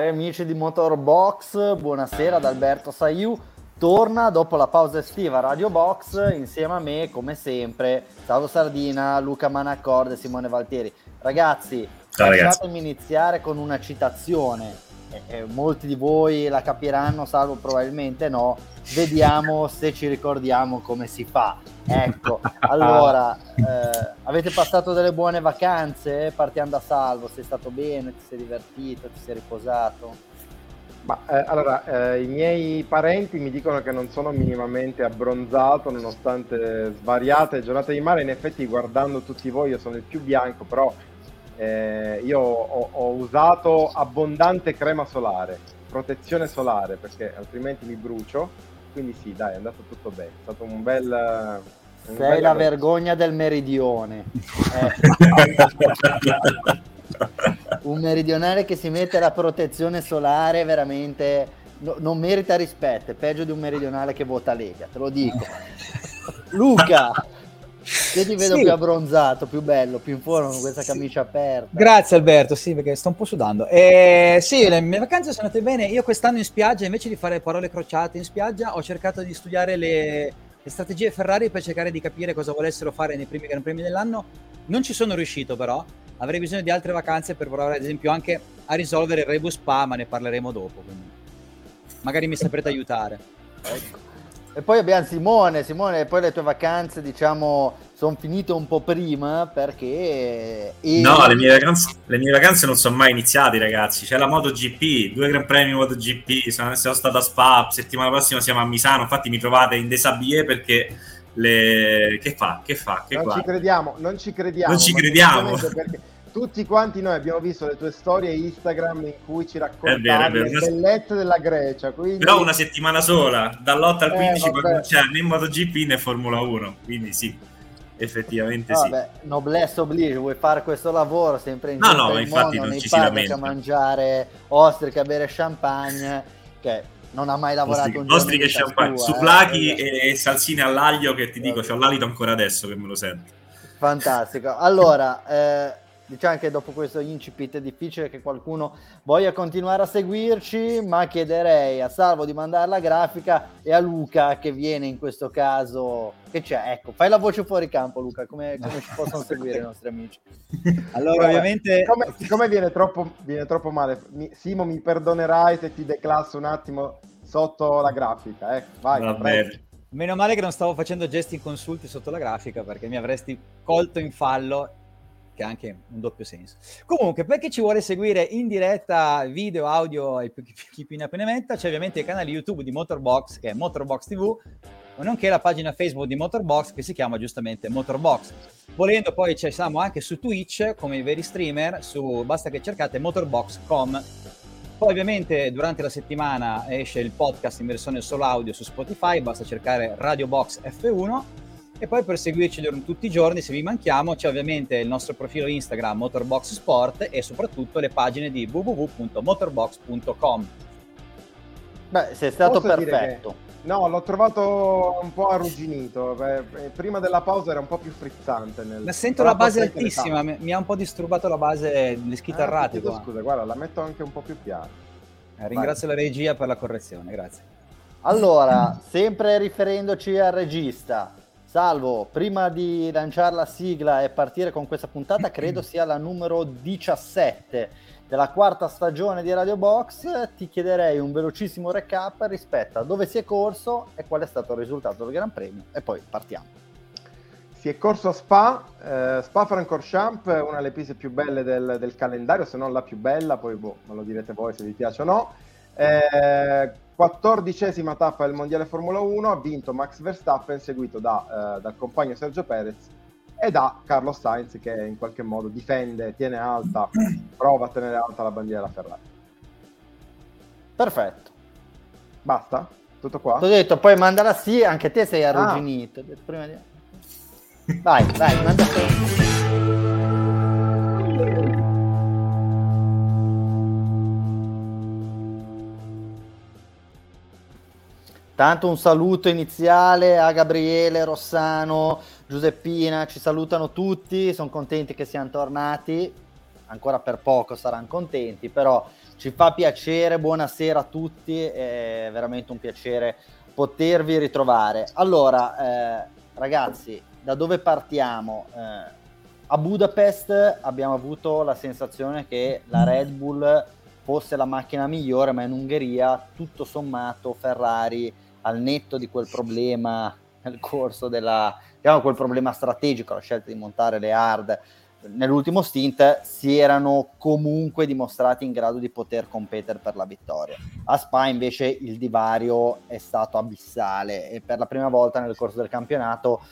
Cari amici di Motorbox, buonasera ad Alberto Saiu. Torna dopo la pausa estiva a Radio Box insieme a me, come sempre, Salvo Sardina, Luca Manaccord e Simone Valtieri. Ragazzi, Ciao, lasciatemi ragazzi. iniziare con una citazione. Eh, eh, molti di voi la capiranno, salvo probabilmente no. Vediamo se ci ricordiamo come si fa. Ecco, allora, eh, avete passato delle buone vacanze? Partiamo da salvo, sei stato bene, ti sei divertito, ti sei riposato? Ma, eh, allora, eh, i miei parenti mi dicono che non sono minimamente abbronzato nonostante svariate giornate di mare. In effetti, guardando tutti voi, io sono il più bianco, però eh, io ho, ho, usato abbondante crema solare, protezione solare, perché altrimenti mi brucio. Quindi sì, dai, è andato tutto bene. È stato un bel sei la vergogna del meridione. Eh. un meridionale che si mette la protezione solare veramente no, non merita rispetto, è peggio di un meridionale che vota Lega, te lo dico. Luca, io ti vedo sì. più abbronzato, più bello, più in forma con questa camicia aperta. Grazie Alberto, sì, perché sto un po' sudando. Eh, sì, le mie vacanze sono andate bene. Io quest'anno in spiaggia, invece di fare parole crociate in spiaggia, ho cercato di studiare le le strategie Ferrari per cercare di capire cosa volessero fare nei primi Gran Premi dell'anno. Non ci sono riuscito però, avrei bisogno di altre vacanze per provare ad esempio anche a risolvere il rebus spa, ma ne parleremo dopo. Quindi. Magari mi saprete aiutare. Ecco. E poi abbiamo Simone, Simone, poi le tue vacanze diciamo sono finite un po' prima perché... E... No, le mie, vacanze, le mie, vacanze, non sono mai iniziate ragazzi, c'è la MotoGP, due Gran Premi MotoGP, sono, sono stato a Spa, settimana prossima siamo a Misano, infatti mi trovate in desabillé perché le... che fa? Che fa? Che non guarda? ci crediamo, non ci crediamo. Non ci crediamo. Perché tutti quanti noi abbiamo visto le tue storie Instagram in cui ci raccontavi vero, le bellezze della Grecia. Quindi... Però una settimana sola, dall'8 al 15 eh, non c'è né MotoGP né Formula 1, quindi sì, effettivamente sì. Vabbè, noblesse oblige, vuoi fare questo lavoro sempre in no, no, infatti mondo, non ci si lamenta. a mangiare ostriche, a bere champagne, che non ha mai lavorato ostriche, un ostriche e champagne, sua, sublaghi eh, e salsine all'aglio che ti dico, ho l'alito ancora adesso che me lo sento. Fantastico. Allora, eh, diciamo che dopo questo incipit è difficile che qualcuno voglia continuare a seguirci, ma chiederei a Salvo di mandare la grafica e a Luca che viene in questo caso. Che c'è? Ecco, fai la voce fuori campo, Luca, come, come ci possono seguire i nostri amici? Allora, ovviamente. Siccome, siccome viene, troppo, viene, troppo, male, mi, Simo, mi perdonerai se ti declasso un attimo sotto la grafica. Eh? Vai, Va bene. Meno male che non stavo facendo gesti inconsulti sotto la grafica perché mi avresti colto in fallo che ha anche un doppio senso. Comunque, perché ci vuole seguire in diretta video, audio e chi più ne più ne metta, c'è ovviamente il canale YouTube di Motorbox, che è Motorbox TV, nonché la pagina Facebook di Motorbox, che si chiama giustamente Motorbox. Volendo poi ci siamo anche su Twitch, come i veri streamer, su, basta che cercate motorbox.com. Poi ovviamente durante la settimana esce il podcast in versione solo audio su Spotify, basta cercare Radio Box F1 e poi per seguirci tutti i giorni, se vi manchiamo, c'è ovviamente il nostro profilo Instagram Motorbox Sport e soprattutto le pagine di www.motorbox.com. Beh, sei stato Posso perfetto. No, l'ho trovato un po' arrugginito. Prima della pausa era un po' più frizzante. Nel... Ma sento la base altissima, mi, mi, ha un po' disturbato la base di schitarratico. Ah, scusa, guarda, la metto anche un po' più piano. Eh, ringrazio Vai. la regia per la correzione, grazie. Allora, sempre riferendoci al regista, Salvo, prima di lanciare la sigla e partire con questa puntata, credo sia la numero 17 della quarta stagione di Radio Box, ti chiederei un velocissimo recap rispetto a dove si è corso e qual è stato il risultato del Gran Premio e poi partiamo. Si è corso a Spa, eh, Spa Francorchamps, una delle piste più belle del, del, calendario, se non la più bella, poi boh, me lo direte voi se vi piace o no. Eh, quattordicesima tappa del Mondiale Formula 1 ha vinto Max Verstappen seguito da, eh, dal compagno Sergio Perez e da Carlos Sainz che in qualche modo difende, tiene alta, prova a tenere alta la bandiera Ferrari. Perfetto. Basta? Tutto qua? Ti ho detto, poi mandala sì, anche te sei arrugginito. Ah. Prima di... Vai, vai, manda Tanto un saluto iniziale a Gabriele, Rossano, Giuseppina, ci salutano tutti, sono contenti che siano tornati. ancora per poco saranno contenti, però ci fa piacere, buonasera a tutti, è veramente un piacere potervi ritrovare. Allora, eh, ragazzi, da dove partiamo? Eh, a Budapest abbiamo avuto la sensazione che la Red Bull fosse la macchina migliore, ma in Ungheria tutto sommato Ferrari al netto di quel problema nel corso della diciamo quel problema strategico, la scelta di montare le hard nell'ultimo stint si erano comunque dimostrati in grado di poter competere per la vittoria. A Spa invece il divario è stato abissale e per la prima volta nel corso del campionato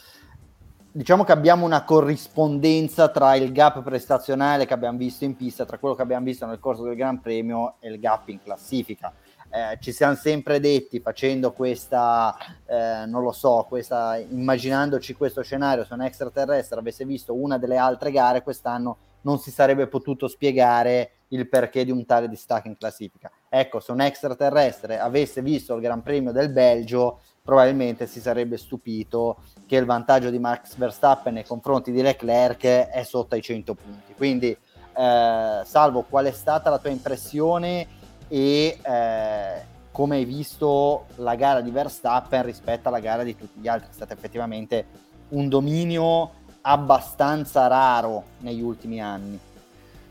diciamo che abbiamo una corrispondenza tra il gap prestazionale che abbiamo visto in pista, tra quello che abbiamo visto nel corso del Gran Premio e il gap in classifica. Eh, ci siamo sempre detti facendo questa, eh, non lo so, questa, immaginandoci questo scenario se un extraterrestre avesse visto una delle altre gare quest'anno non si sarebbe potuto spiegare il perché di un tale distacco in classifica. Ecco, se un extraterrestre avesse visto il Gran Premio del Belgio, probabilmente si sarebbe stupito che il vantaggio di Max Verstappen nei confronti di Leclerc è sotto ai 100 punti. Quindi, eh, Salvo, qual è stata la tua impressione? E eh, come hai visto la gara di Verstappen rispetto alla gara di tutti gli altri. È stato effettivamente un dominio abbastanza raro negli ultimi anni.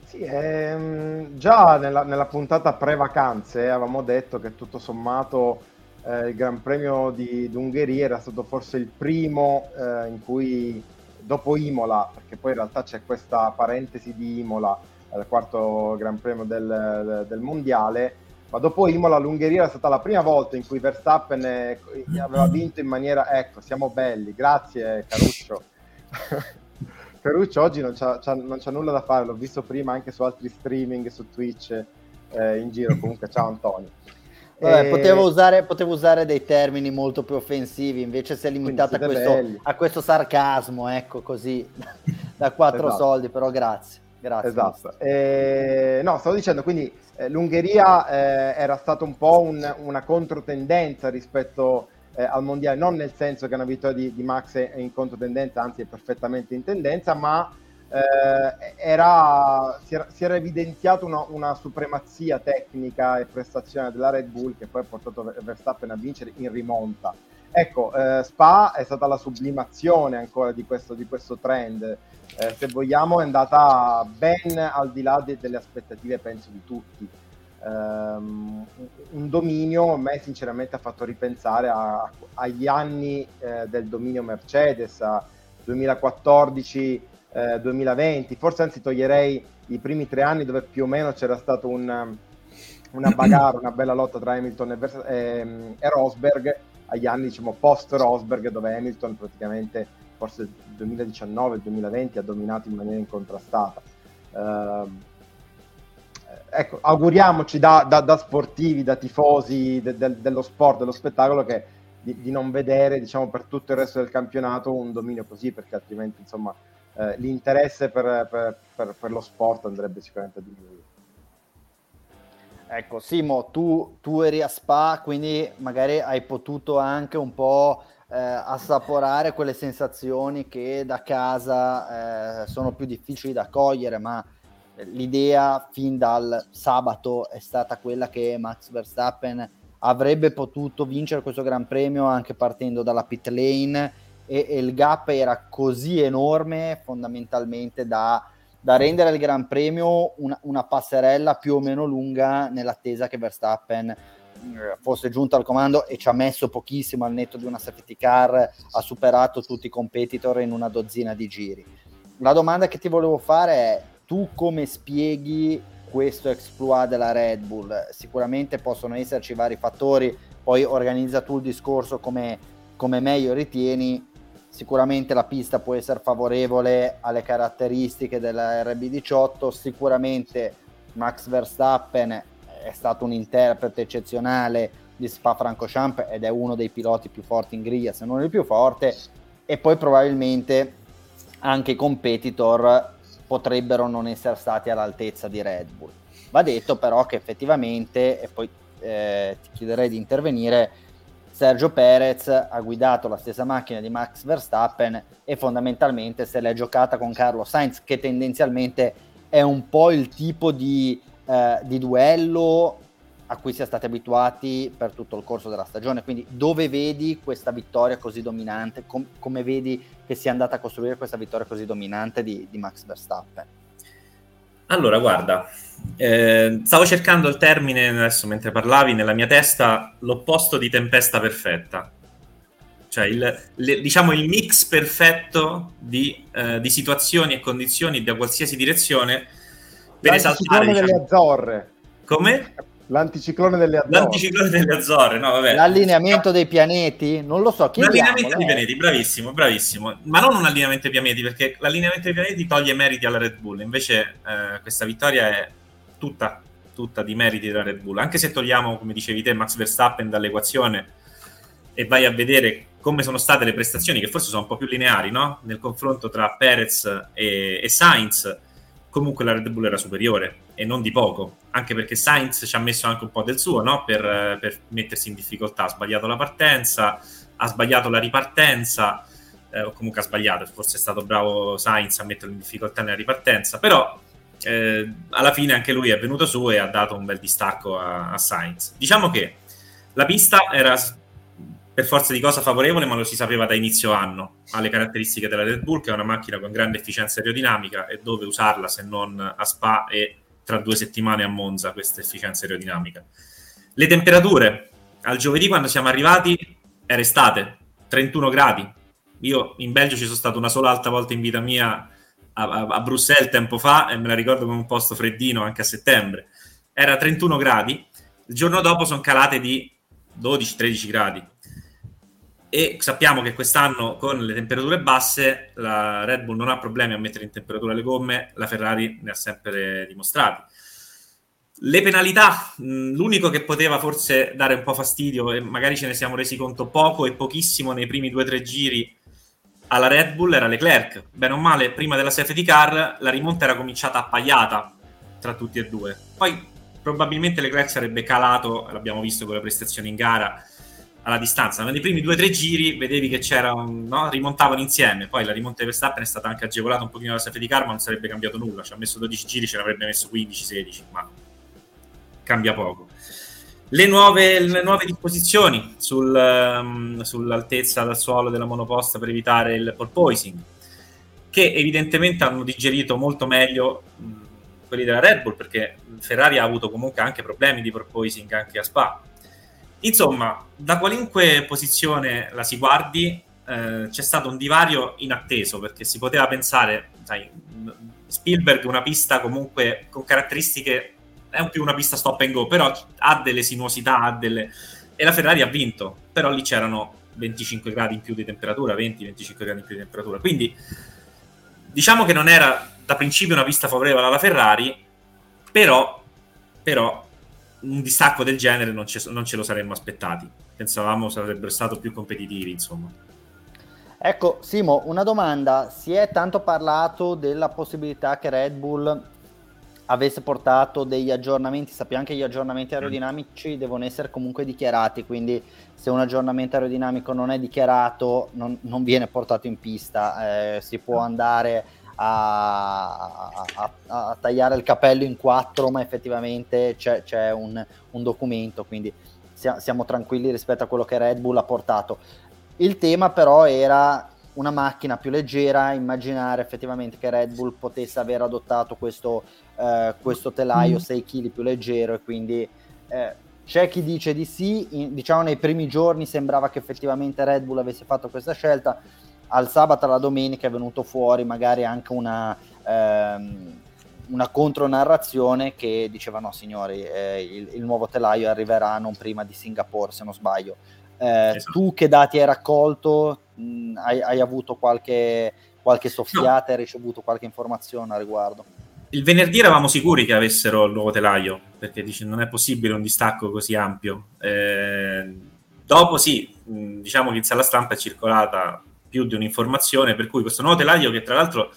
Sì, ehm, già nella, nella, puntata pre-vacanze avevamo detto che tutto sommato eh, il Gran Premio di, d'Ungheria era stato forse il primo eh, in cui dopo Imola, perché poi in realtà c'è questa parentesi di Imola, al quarto Gran Premio del, del Mondiale, ma dopo Imola l'Ungheria è stata la prima volta in cui Verstappen è, aveva vinto in maniera, ecco, siamo belli, grazie Caruccio. Caruccio oggi non c'ha, c'ha, non c'ha, nulla da fare, l'ho visto prima anche su altri streaming, su Twitch, eh, in giro, comunque ciao Antonio. Vabbè, e... potevo, usare, potevo, usare, dei termini molto più offensivi, invece si è limitato a questo, a questo, sarcasmo, ecco così, da quattro esatto. soldi, però grazie. Grazie. Esatto. Eh, no, stavo dicendo, quindi eh, l'Ungheria eh, era stata un po' un, una controtendenza rispetto eh, al mondiale, non nel senso che una vittoria di, di Max è in controtendenza, anzi è perfettamente in tendenza, ma eh, era, si, era, si, era, evidenziata una, una, supremazia tecnica e prestazione della Red Bull che poi ha portato Verstappen a vincere in rimonta. Ecco, eh, Spa è stata la sublimazione ancora di questo, di questo trend. Eh, se vogliamo, è andata ben al di là de- delle aspettative, penso, di tutti. Um, un dominio a me sinceramente ha fatto ripensare a, agli anni eh, del dominio Mercedes, a 2014, eh, 2020, forse anzi toglierei i primi tre anni dove più o meno c'era stato un, una bagarre, una bella lotta tra Hamilton e, Vers- ehm, e Rosberg, agli anni diciamo post Rosberg dove Hamilton praticamente forse 2019-2020 ha dominato in maniera incontrastata. Uh, ecco, auguriamoci da, da, da, sportivi, da tifosi de, de, dello sport, dello spettacolo, che di, di, non vedere diciamo, per tutto il resto del campionato un dominio così, perché altrimenti insomma, eh, l'interesse per, per, per, per, lo sport andrebbe sicuramente a diminuire. Ecco, Simo, tu, tu eri a Spa, quindi magari hai potuto anche un po' eh, assaporare quelle sensazioni che da casa eh, sono più difficili da cogliere, ma l'idea fin dal sabato è stata quella che Max Verstappen avrebbe potuto vincere questo Gran Premio anche partendo dalla pit lane e, e il gap era così enorme fondamentalmente da, da rendere il Gran Premio una, una passerella più o meno lunga nell'attesa che Verstappen eh, fosse giunto al comando e ci ha messo pochissimo al netto di una safety car, ha superato tutti i competitor in una dozzina di giri. La domanda che ti volevo fare è tu come spieghi questo exploit della Red Bull? Sicuramente possono esserci vari fattori, poi organizza tu il discorso come, come meglio ritieni. Sicuramente la pista può essere favorevole alle caratteristiche della RB18, sicuramente Max Verstappen è stato un interprete eccezionale di Spa Francorchamps ed è uno dei piloti più forti in griglia, se non il più forte, e poi probabilmente anche i competitor potrebbero non essere stati all'altezza di Red Bull. Va detto però che effettivamente, e poi eh, ti chiederei di intervenire, Sergio Perez ha guidato la stessa macchina di Max Verstappen e fondamentalmente se l'è giocata con Carlo Sainz che tendenzialmente è un po' il tipo di, eh, di duello a cui siamo stati abituati per tutto il corso della stagione. Quindi dove vedi questa vittoria così dominante? Com- come vedi che sia andata a costruire questa vittoria così dominante di, di Max Verstappen? Allora, guarda, eh, stavo cercando il termine adesso mentre parlavi nella mia testa, l'opposto di tempesta perfetta. Cioè, il, le, diciamo il mix perfetto di, eh, di, situazioni e condizioni da qualsiasi direzione per esaltare... Diciamo, delle Azzorre. Come? L'anticiclone delle Azzorre. L'anticiclone delle Azzorre, no, vabbè. L'allineamento dei pianeti? Non lo so. L'allineamento dei pianeti, bravissimo, bravissimo. Ma non un allineamento dei pianeti, perché l'allineamento dei pianeti toglie meriti alla Red Bull. Invece eh, questa vittoria è tutta, tutta di meriti della Red Bull. Anche se togliamo, come dicevi te, Max Verstappen dall'equazione e vai a vedere come sono state le prestazioni, che forse sono un po' più lineari, no? Nel confronto tra Perez e, e Sainz, comunque la Red Bull era superiore e non di poco, anche perché Sainz ci ha messo anche un po' del suo no? per, per, mettersi in difficoltà, ha sbagliato la partenza, ha sbagliato la ripartenza, eh, o comunque ha sbagliato, forse è stato bravo Sainz a metterlo in difficoltà nella ripartenza, però eh, alla fine anche lui è venuto su e ha dato un bel distacco a, a Sainz. Diciamo che la pista era per forza di cosa favorevole, ma lo si sapeva da inizio anno, ha le caratteristiche della Red Bull, che è una macchina con grande efficienza aerodinamica e dove usarla se non a Spa e tra due settimane a Monza questa efficienza aerodinamica. Le temperature, al giovedì quando siamo arrivati era estate, 31 gradi. Io in Belgio ci sono stato una sola altra volta in vita mia a, a, a Bruxelles tempo fa e me la ricordo come un posto freddino anche a settembre. Era 31 gradi, il giorno dopo sono calate di 12-13 gradi e sappiamo che quest'anno con le temperature basse la Red Bull non ha problemi a mettere in temperatura le gomme, la Ferrari ne ha sempre dimostrati. Le penalità, l'unico che poteva forse dare un po' fastidio e magari ce ne siamo resi conto poco e pochissimo nei primi due o tre giri alla Red Bull era Leclerc. Bene o male, prima della safety car la rimonta era cominciata appaiata tra tutti e due. Poi probabilmente Leclerc sarebbe calato, l'abbiamo visto con le prestazioni in gara, alla distanza, nei primi due o tre giri vedevi che c'era un, no? rimontavano insieme, poi la rimonta di Verstappen è stata anche agevolata un pochino dalla safety car, ma non sarebbe cambiato nulla, ci ha messo 12 giri, ce l'avrebbe messo 15-16, ma cambia poco. Le nuove, le nuove disposizioni sul, um, sull'altezza dal suolo della monoposta per evitare il porpoising, che evidentemente hanno digerito molto meglio quelli della Red Bull, perché Ferrari ha avuto comunque anche problemi di porpoising anche a Spa, Insomma, da qualunque posizione la si guardi, eh, c'è stato un divario inatteso perché si poteva pensare, sai, Spielberg una pista comunque con caratteristiche è più una pista stop and go, però ha delle sinuosità, ha delle... e la Ferrari ha vinto, però lì c'erano 25 gradi in più di temperatura, 20-25 gradi in più di temperatura, quindi diciamo che non era da principio una pista favorevole alla Ferrari, però, però un distacco del genere non, non ce lo saremmo aspettati. Pensavamo sarebbero stati più competitivi, insomma. Ecco, Simo, una domanda. Si è tanto parlato della possibilità che Red Bull avesse portato degli aggiornamenti, sappiamo che gli aggiornamenti mm. aerodinamici devono essere comunque dichiarati, quindi se un aggiornamento aerodinamico non è dichiarato non, non viene portato in pista, eh, si può andare a, a, a, tagliare il capello in quattro, ma effettivamente c'è, c'è un, un, documento, quindi siamo, siamo tranquilli rispetto a quello che Red Bull ha portato. Il tema però era una macchina più leggera, immaginare effettivamente che Red Bull potesse aver adottato questo, eh, questo telaio 6 mm. kg più leggero e quindi eh, c'è chi dice di sì, in, diciamo nei primi giorni sembrava che effettivamente Red Bull avesse fatto questa scelta, al sabato alla domenica è venuto fuori magari anche una, ehm, una contronarrazione che diceva no signori eh, il, il, nuovo telaio arriverà non prima di Singapore se non sbaglio eh, esatto. tu che dati hai raccolto mh, hai, hai, avuto qualche, qualche soffiata no. hai ricevuto qualche informazione a riguardo il venerdì eravamo sicuri che avessero il nuovo telaio perché dice, non è possibile un distacco così ampio eh, dopo sì diciamo che in sala stampa è circolata più di un'informazione, per cui questo nuovo telaio che tra l'altro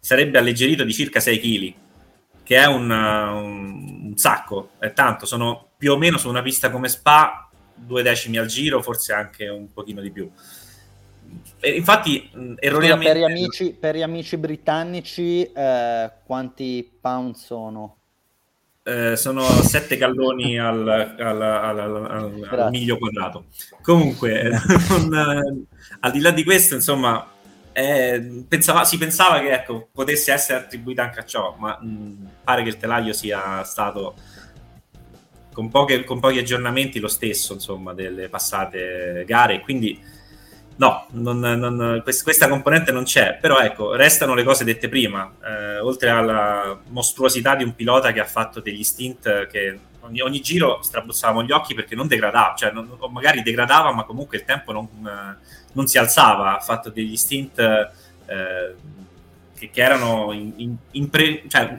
sarebbe alleggerito di circa 6 kg, che è un, un, un, sacco, è tanto, sono più o meno su una pista come Spa, due decimi al giro, forse anche un pochino di più. infatti, erroneamente... Per gli amici, per gli amici britannici, eh, quanti pound sono? Eh, sono sette galloni al, al, al, al miglio quadrato. Comunque, non, al di là di questo, insomma, eh, pensava, si pensava che ecco, potesse essere attribuita anche a ciò, ma mh, pare che il telaio sia stato con, poche, con pochi aggiornamenti lo stesso, insomma, delle passate gare, quindi No, non, non, questa componente non c'è, però ecco, restano le cose dette prima, eh, oltre alla mostruosità di un pilota che ha fatto degli stint che ogni, ogni giro strabuzzavamo gli occhi perché non degradava, cioè non, o magari degradava ma comunque il tempo non, si alzava, ha fatto degli stint eh, che, che, erano in, in, in pre, cioè,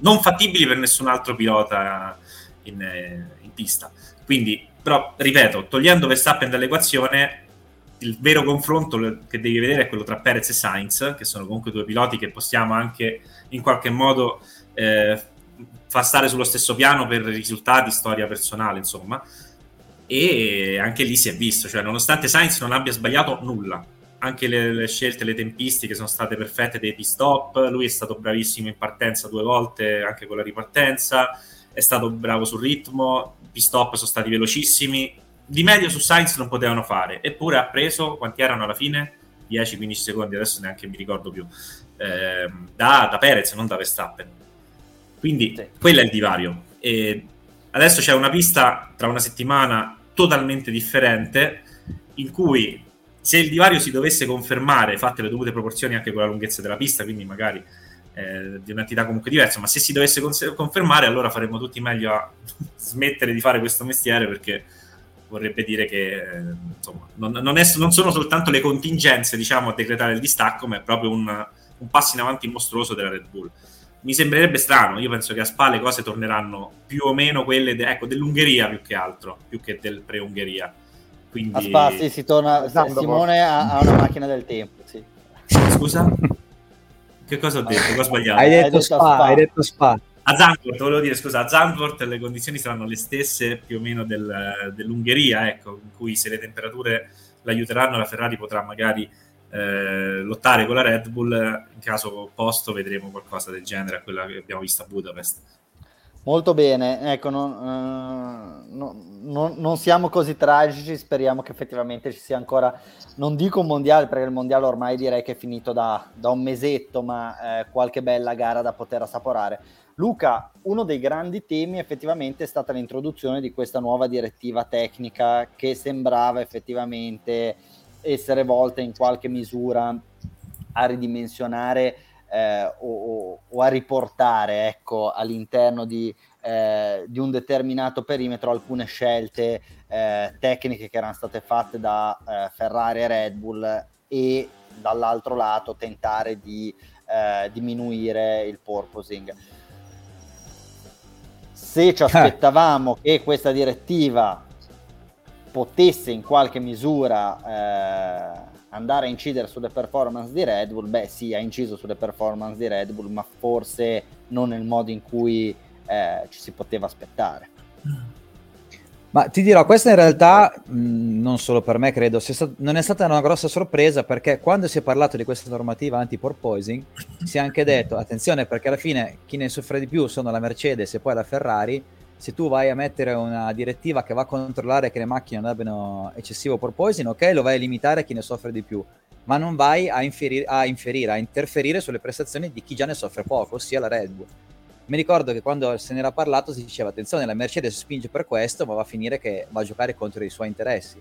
non fattibili per nessun altro pilota in, in pista. Quindi, però, ripeto, togliendo Verstappen dall'equazione il vero confronto che devi vedere è quello tra Perez e Sainz, che sono comunque due piloti che possiamo anche in qualche modo eh, far stare sullo stesso piano per risultati, storia personale, insomma. E anche lì si è visto, cioè nonostante Sainz non abbia sbagliato nulla, anche le, le scelte, le tempistiche sono state perfette dei stop, lui è stato bravissimo in partenza due volte, anche con la ripartenza, è stato bravo sul ritmo, i stop sono stati velocissimi, di medio su Sainz non potevano fare, eppure ha preso, quanti erano alla fine? 10-15 secondi, adesso neanche mi ricordo più, eh, da, da, Perez, non da Verstappen. Quindi sì. quello è il divario. E adesso c'è una pista tra una settimana totalmente differente, in cui se il divario si dovesse confermare, fatte le dovute proporzioni anche con la lunghezza della pista, quindi magari eh, di un'entità comunque diversa, ma se si dovesse confermare allora faremmo tutti meglio a smettere di fare questo mestiere perché vorrebbe dire che eh, insomma, non, non, è, non, sono soltanto le contingenze diciamo, a decretare il distacco, ma è proprio un, un passo in avanti mostruoso della Red Bull. Mi sembrerebbe strano, io penso che a Spa le cose torneranno più o meno quelle de, ecco, dell'Ungheria più che altro, più che del pre-Ungheria. Quindi... A Spa sì, si torna, esatto, Simone ha, ha, una macchina del tempo. Sì. Scusa? Che cosa ho detto? Che ho sbagliato? Hai detto, hai detto Spa, Spa, hai detto Spa. A Zandvoort, volevo dire, scusa, a Zandvoort le condizioni saranno le stesse più o meno del, dell'Ungheria, ecco, in cui se le temperature l'aiuteranno la Ferrari potrà magari eh, lottare con la Red Bull, in caso opposto vedremo qualcosa del genere a quella che abbiamo visto a Budapest. Molto bene, ecco, non, no, no, non, siamo così tragici, speriamo che effettivamente ci sia ancora, non dico un mondiale, perché il mondiale ormai direi che è finito da, da un mesetto, ma eh, qualche bella gara da poter assaporare. Luca, uno dei grandi temi effettivamente è stata l'introduzione di questa nuova direttiva tecnica che sembrava effettivamente essere volta in qualche misura a ridimensionare eh, o, o, a riportare ecco, all'interno di, eh, di, un determinato perimetro alcune scelte eh, tecniche che erano state fatte da eh, Ferrari e Red Bull e dall'altro lato tentare di eh, diminuire il porpoising se ci aspettavamo che questa direttiva potesse in qualche misura eh, andare a incidere sulle performance di Red Bull, beh sì, ha inciso sulle performance di Red Bull, ma forse non nel modo in cui eh, ci si poteva aspettare. Ma ti dirò, questa in realtà, mh, non solo per me credo, stat- non è stata una grossa sorpresa perché quando si è parlato di questa normativa anti-porpoising si è anche detto, attenzione perché alla fine chi ne soffre di più sono la Mercedes e poi la Ferrari, se tu vai a mettere una direttiva che va a controllare che le macchine non abbiano eccessivo porpoising, ok, lo vai a limitare a chi ne soffre di più, ma non vai a, inferire, a, inferire, a interferire sulle prestazioni di chi già ne soffre poco, ossia la Red Bull mi ricordo che quando se n'era parlato si diceva attenzione la Mercedes spinge per questo ma va a finire che va a giocare contro i suoi interessi.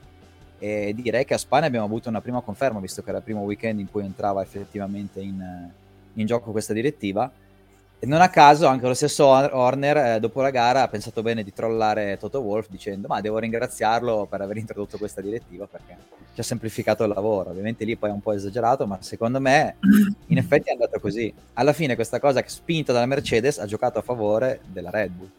E direi che a Spagna abbiamo avuto una prima conferma visto che era il primo weekend in cui entrava effettivamente in, in gioco questa direttiva non a caso anche lo stesso Horner eh, dopo la gara ha pensato bene di trollare Toto Wolf dicendo ma devo ringraziarlo per aver introdotto questa direttiva perché ci ha semplificato il lavoro. Ovviamente lì poi è un po' esagerato, ma secondo me in effetti è andato così. Alla fine questa cosa spinta dalla Mercedes ha giocato a favore della Red Bull.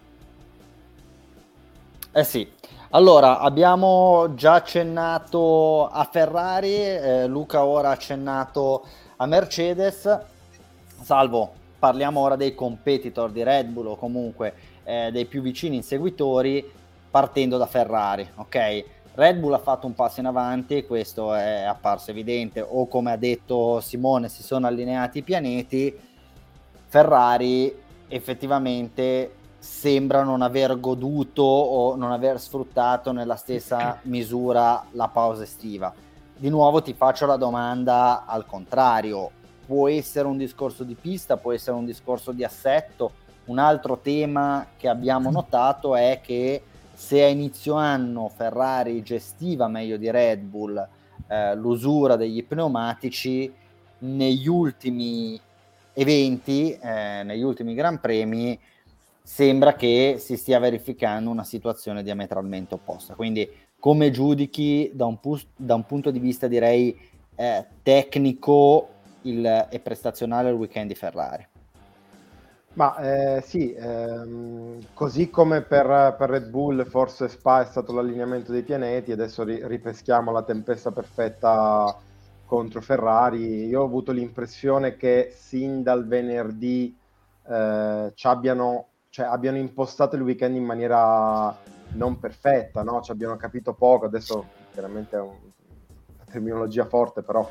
Eh sì, allora abbiamo già accennato a Ferrari, eh, Luca ora ha accennato a Mercedes, salvo parliamo ora dei competitor di Red Bull o comunque eh, dei più vicini inseguitori partendo da Ferrari, ok? Red Bull ha fatto un passo in avanti e questo è apparso evidente, o come ha detto Simone, si sono allineati i pianeti, Ferrari effettivamente sembra non aver goduto o non aver sfruttato nella stessa misura la pausa estiva. Di nuovo ti faccio la domanda al contrario, può essere un discorso di pista, può essere un discorso di assetto. Un altro tema che abbiamo notato è che se a inizio anno Ferrari gestiva meglio di Red Bull eh, l'usura degli pneumatici, negli ultimi eventi, eh, negli ultimi Gran Premi, sembra che si stia verificando una situazione diametralmente opposta. Quindi, come giudichi da un, pu- da un punto di vista, direi, eh, tecnico il, e prestazionale il weekend di Ferrari? Ma eh, sì, ehm, così come per, per, Red Bull, forse Spa è stato l'allineamento dei pianeti, adesso ri- ripeschiamo la tempesta perfetta contro Ferrari. Io ho avuto l'impressione che sin dal venerdì eh, abbiano, cioè, abbiano impostato il weekend in maniera non perfetta, no? ci abbiano capito poco, adesso chiaramente è un, una terminologia forte, però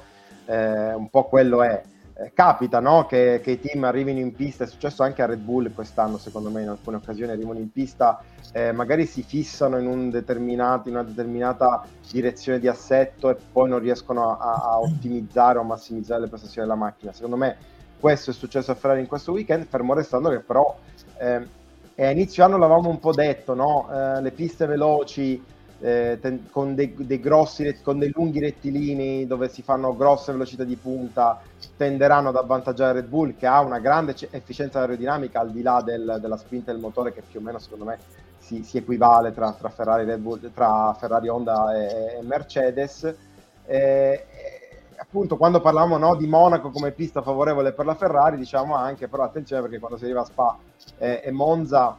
eh, un po' quello è eh, capita no? che, che, i team arrivino in pista, è successo anche a Red Bull quest'anno secondo me in alcune occasioni arrivano in pista, eh, magari si fissano in, un in, una determinata direzione di assetto e poi non riescono a, a, ottimizzare o massimizzare le prestazioni della macchina. Secondo me questo è successo a Ferrari in questo weekend, fermo restando che però eh, a inizio anno l'avevamo un po' detto, no? eh, le piste veloci eh, ten- con, dei, dei grossi, con dei lunghi rettilini dove si fanno grosse velocità di punta, tenderanno ad avvantaggiare Red Bull che ha una grande c- efficienza aerodinamica al di là del, della spinta del motore che più o meno secondo me si, si equivale tra, tra, Ferrari, Red Bull, tra Ferrari Honda e, e Mercedes. E, appunto quando parlavamo no, di Monaco come pista favorevole per la Ferrari diciamo anche però attenzione perché quando si arriva a Spa e, e Monza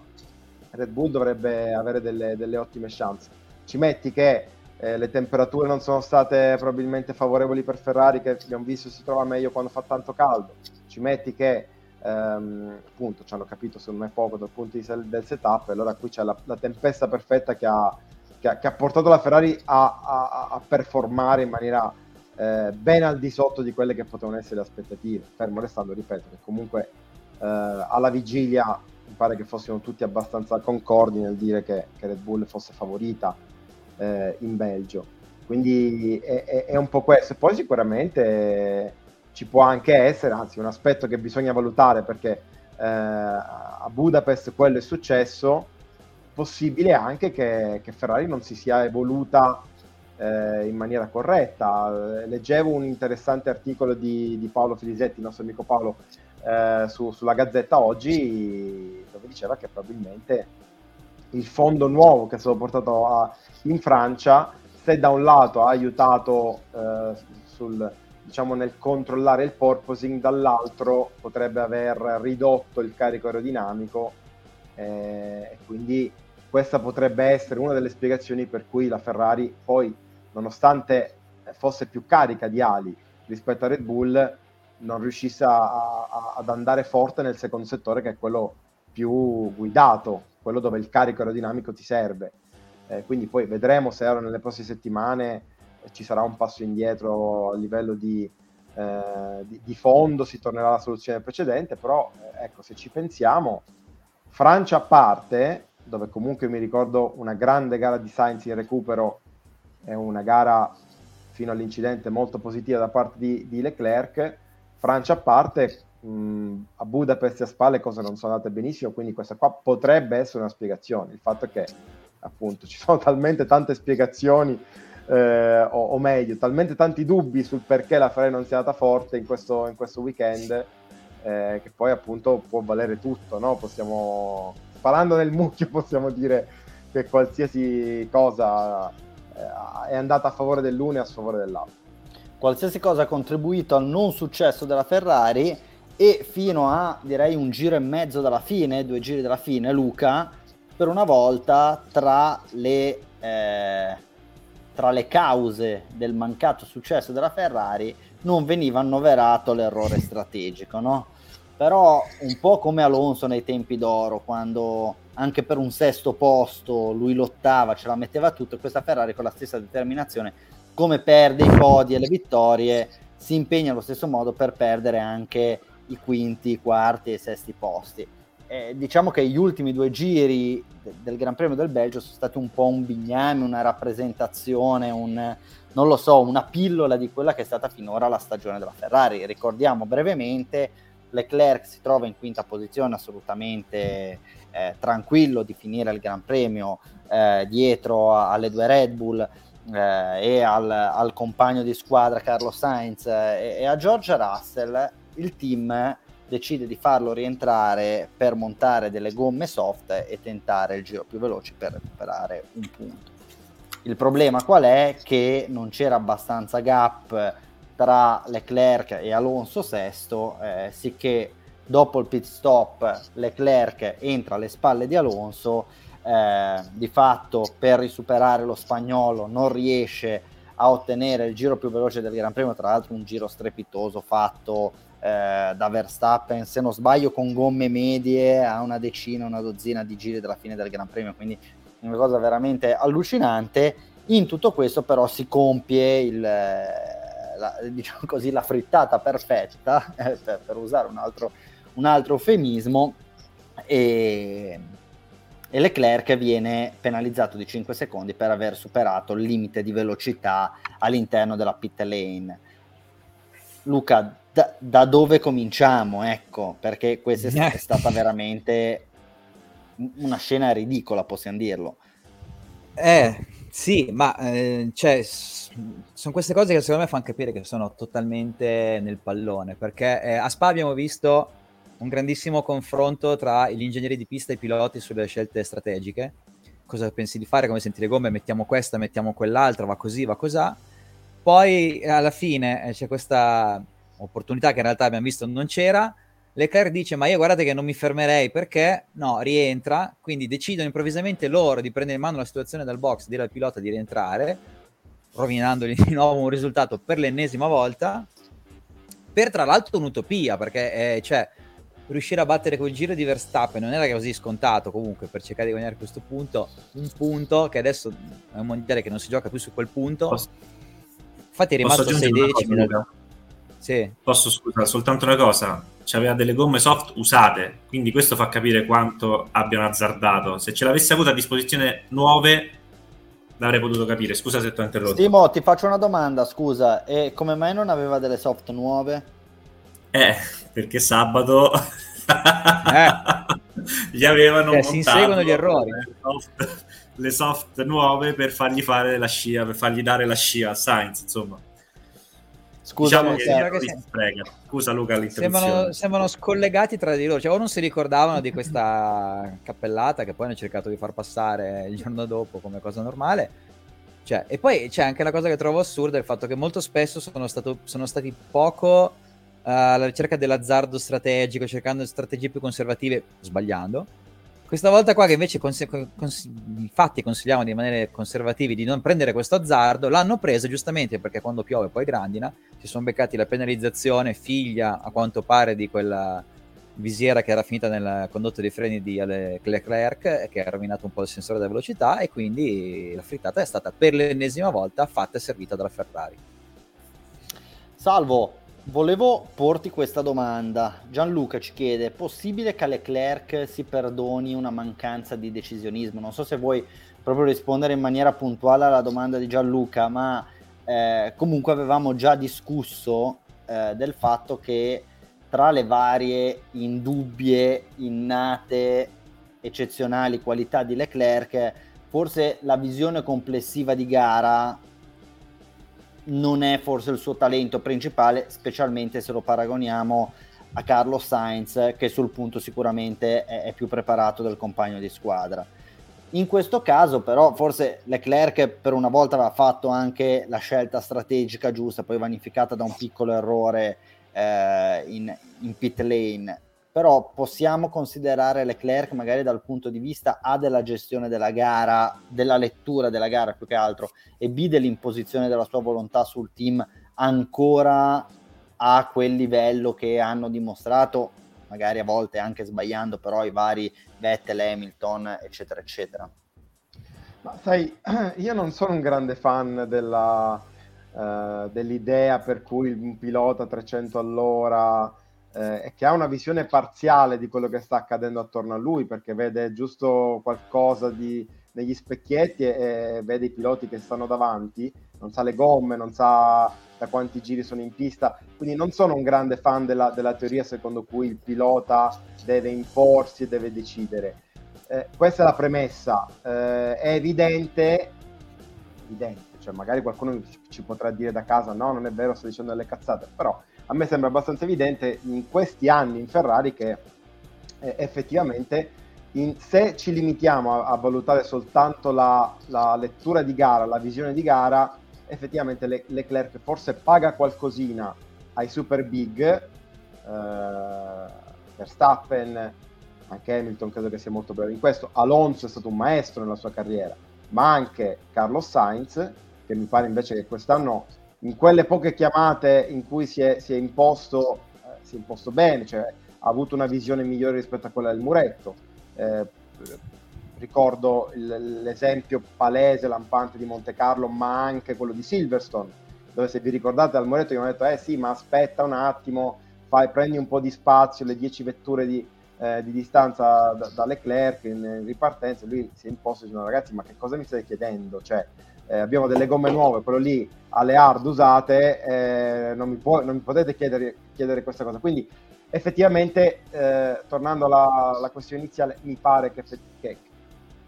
Red Bull dovrebbe avere delle, delle ottime chance ci metti che eh, le temperature non sono state probabilmente favorevoli per Ferrari, che abbiamo visto si trova meglio quando fa tanto caldo, ci metti che ehm, appunto ci hanno capito secondo me poco dal punto di vista del setup, e allora qui c'è la, la tempesta perfetta che ha, che, ha, che ha, portato la Ferrari a, a, a performare in maniera eh, ben al di sotto di quelle che potevano essere le aspettative, fermo restando, ripeto, che comunque eh, alla vigilia mi pare che fossimo tutti abbastanza concordi nel dire che, che Red Bull fosse favorita eh, in Belgio. Quindi è, è, è, un po' questo. Poi sicuramente ci può anche essere, anzi un aspetto che bisogna valutare perché eh, a Budapest quello è successo, possibile anche che, che Ferrari non si sia evoluta eh, in maniera corretta. Leggevo un interessante articolo di, di Paolo Filisetti, il nostro amico Paolo, eh, su, sulla Gazzetta oggi, dove diceva che probabilmente il fondo nuovo che è stato portato a, in Francia, se da un lato ha aiutato eh, sul, diciamo, nel controllare il porpoising, dall'altro potrebbe aver ridotto il carico aerodinamico eh, e quindi questa potrebbe essere una delle spiegazioni per cui la Ferrari poi, nonostante fosse più carica di ali rispetto a Red Bull, non riuscisse a, a, ad andare forte nel secondo settore che è quello più guidato, quello dove il carico aerodinamico ti serve. Eh, quindi poi vedremo se ora nelle prossime settimane eh, ci sarà un passo indietro a livello di, eh, di, di fondo, si tornerà alla soluzione precedente, però eh, ecco, se ci pensiamo, Francia a parte, dove comunque mi ricordo una grande gara di Sainz in recupero e una gara fino all'incidente molto positiva da parte di, di Leclerc, Francia a parte, mh, a Budapest a Spa le cose non sono andate benissimo, quindi questa qua potrebbe essere una spiegazione. Il fatto è che appunto ci sono talmente tante spiegazioni, eh, o, o, meglio, talmente tanti dubbi sul perché la Ferrari non sia andata forte in questo, in questo weekend, eh, che poi appunto può valere tutto, no? Possiamo, sparando nel mucchio, possiamo dire che qualsiasi cosa eh, è andata a favore dell'uno e a sfavore dell'altro. Qualsiasi cosa ha contribuito al non successo della Ferrari e fino a direi un giro e mezzo dalla fine, due giri dalla fine, Luca, per una volta tra le, eh, tra le cause del mancato successo della Ferrari non veniva annoverato l'errore strategico, no? però un po' come Alonso nei tempi d'oro, quando anche per un sesto posto lui lottava, ce la metteva tutto, questa Ferrari con la stessa determinazione, come perde i podi e le vittorie, si impegna allo stesso modo per perdere anche i quinti, i quarti e i sesti posti. Eh, diciamo che gli ultimi due giri del Gran Premio del Belgio sono stati un po' un bigname, una rappresentazione, un, non lo so, una pillola di quella che è stata finora la stagione della Ferrari. Ricordiamo brevemente, Leclerc si trova in quinta posizione assolutamente eh, tranquillo di finire il Gran Premio eh, dietro alle due Red Bull eh, e al, al, compagno di squadra Carlo Sainz eh, e, e a George Russell, il team decide di farlo rientrare per montare delle gomme soft e tentare il giro più veloce per recuperare un punto. Il problema qual è? Che non c'era abbastanza gap tra Leclerc e Alonso sesto, eh, sicché dopo il pit stop Leclerc entra alle spalle di Alonso, eh, di fatto per risuperare lo spagnolo non riesce a ottenere il giro più veloce del Gran Premio, tra l'altro un giro strepitoso fatto eh, da Verstappen, se non sbaglio con gomme medie a una decina, una dozzina di giri dalla fine del Gran Premio, quindi una cosa veramente allucinante. In tutto questo però si compie il, la, diciamo così, la frittata perfetta, eh, per, per, usare un altro, un altro eufemismo, e, e Leclerc viene penalizzato di 5 secondi per aver superato il limite di velocità all'interno della pit lane. Luca, da, da dove cominciamo? Ecco, perché questa è stata veramente una scena ridicola, possiamo dirlo. Eh, sì, ma eh, cioè, sono queste cose che secondo me fanno capire che sono totalmente nel pallone, perché eh, a Spa abbiamo visto un grandissimo confronto tra gli ingegneri di pista e i piloti sulle scelte strategiche. Cosa pensi di fare? Come senti le gomme? Mettiamo questa, mettiamo quell'altra, va così, va così. Poi alla fine eh, c'è questa opportunità che in realtà abbiamo visto non c'era. Leclerc dice: Ma io guardate che non mi fermerei perché no, rientra. Quindi decidono improvvisamente loro di prendere in mano la situazione dal box, dire al pilota di rientrare, rovinandogli di nuovo un risultato per l'ennesima volta. Per tra l'altro un'utopia perché eh, cioè, riuscire a battere quel giro di Verstappen non era così scontato comunque per cercare di guadagnare questo punto. Un punto che adesso è un mondiale che non si gioca più su quel punto. Infatti è rimasto a 6 decimi. Cosa, sì. Posso scusare soltanto una cosa? C'aveva delle gomme soft usate, quindi questo fa capire quanto abbiano azzardato. Se ce l'avessi avuto a disposizione nuove, l'avrei potuto capire. Scusa se ti ho interrotto. Timo, ti faccio una domanda, scusa. E come mai non aveva delle soft nuove? Eh, perché sabato eh. gli avevano eh, si inseguono gli errori. Le soft, le soft nuove per fargli fare la scia, per fargli dare la scia a Sainz, insomma. Scusa, diciamo che che si... Scusa Luca sembrano, sembrano, scollegati tra di loro, cioè o non si ricordavano di questa cappellata che poi hanno cercato di far passare il giorno dopo come cosa normale. Cioè, e poi c'è anche la cosa che trovo assurda, il fatto che molto spesso sono, stato, sono stati poco uh, alla ricerca dell'azzardo strategico, cercando strategie più conservative, sbagliando questa volta qua che invece cons- cons- infatti consigliamo di rimanere conservativi, di non prendere questo azzardo, l'hanno preso giustamente perché quando piove poi grandina, si sono beccati la penalizzazione figlia a quanto pare di quella visiera che era finita nel condotto dei freni di Leclerc che ha rovinato un po' il sensore della velocità e quindi la frittata è stata per l'ennesima volta fatta e servita dalla Ferrari. Salvo, Volevo porti questa domanda. Gianluca ci chiede: è possibile che a Leclerc si perdoni una mancanza di decisionismo? Non so se vuoi proprio rispondere in maniera puntuale alla domanda di Gianluca, ma eh, comunque avevamo già discusso eh, del fatto che tra le varie indubbie, innate, eccezionali qualità di Leclerc, forse la visione complessiva di gara non è forse il suo talento principale, specialmente se lo paragoniamo a Carlos Sainz, che sul punto sicuramente è, è più preparato del compagno di squadra. In questo caso, però, forse Leclerc per una volta aveva fatto anche la scelta strategica giusta, poi vanificata da un piccolo errore eh, in, in pit lane però possiamo considerare Leclerc magari dal punto di vista A della gestione della gara, della lettura della gara più che altro, e B dell'imposizione della sua volontà sul team ancora a quel livello che hanno dimostrato magari a volte anche sbagliando, però i vari Vettel, Hamilton, eccetera, eccetera. Ma sai, io non sono un grande fan della, uh, dell'idea per cui un pilota a 300 all'ora eh, che ha una visione parziale di quello che sta accadendo attorno a lui, perché vede giusto qualcosa di, negli specchietti e, e vede i piloti che stanno davanti, non sa le gomme, non sa da quanti giri sono in pista, quindi non sono un grande fan della, della teoria secondo cui il pilota deve imporsi e deve decidere. Eh, questa è la premessa, eh, è evidente, evidente, cioè magari qualcuno ci, ci potrà dire da casa no, non è vero, sto dicendo delle cazzate, però a me sembra abbastanza evidente in questi anni in Ferrari che eh, effettivamente in, se ci limitiamo a, a valutare soltanto la, la, lettura di gara, la visione di gara, effettivamente Le, Leclerc forse paga qualcosina ai super big, eh, Verstappen, anche Hamilton credo che sia molto bravo in questo, Alonso è stato un maestro nella sua carriera, ma anche Carlos Sainz, che mi pare invece che quest'anno in quelle poche chiamate in cui si è, si è, imposto, eh, si è imposto bene, cioè ha avuto una visione migliore rispetto a quella del muretto. Eh, ricordo il, l'esempio palese, lampante di Monte Carlo, ma anche quello di Silverstone, dove se vi ricordate al muretto gli hanno detto, eh sì, ma aspetta un attimo, fai, prendi un po' di spazio, le 10 vetture di, eh, di distanza da, da, Leclerc in ripartenza, lui si è imposto dicendo, ragazzi, ma che cosa mi state chiedendo? Cioè, eh, abbiamo delle gomme nuove, quello lì ha le hard usate, eh, non, mi può, non, mi potete chiedere, chiedere, questa cosa. Quindi effettivamente, eh, tornando alla, alla, questione iniziale, mi pare che, che,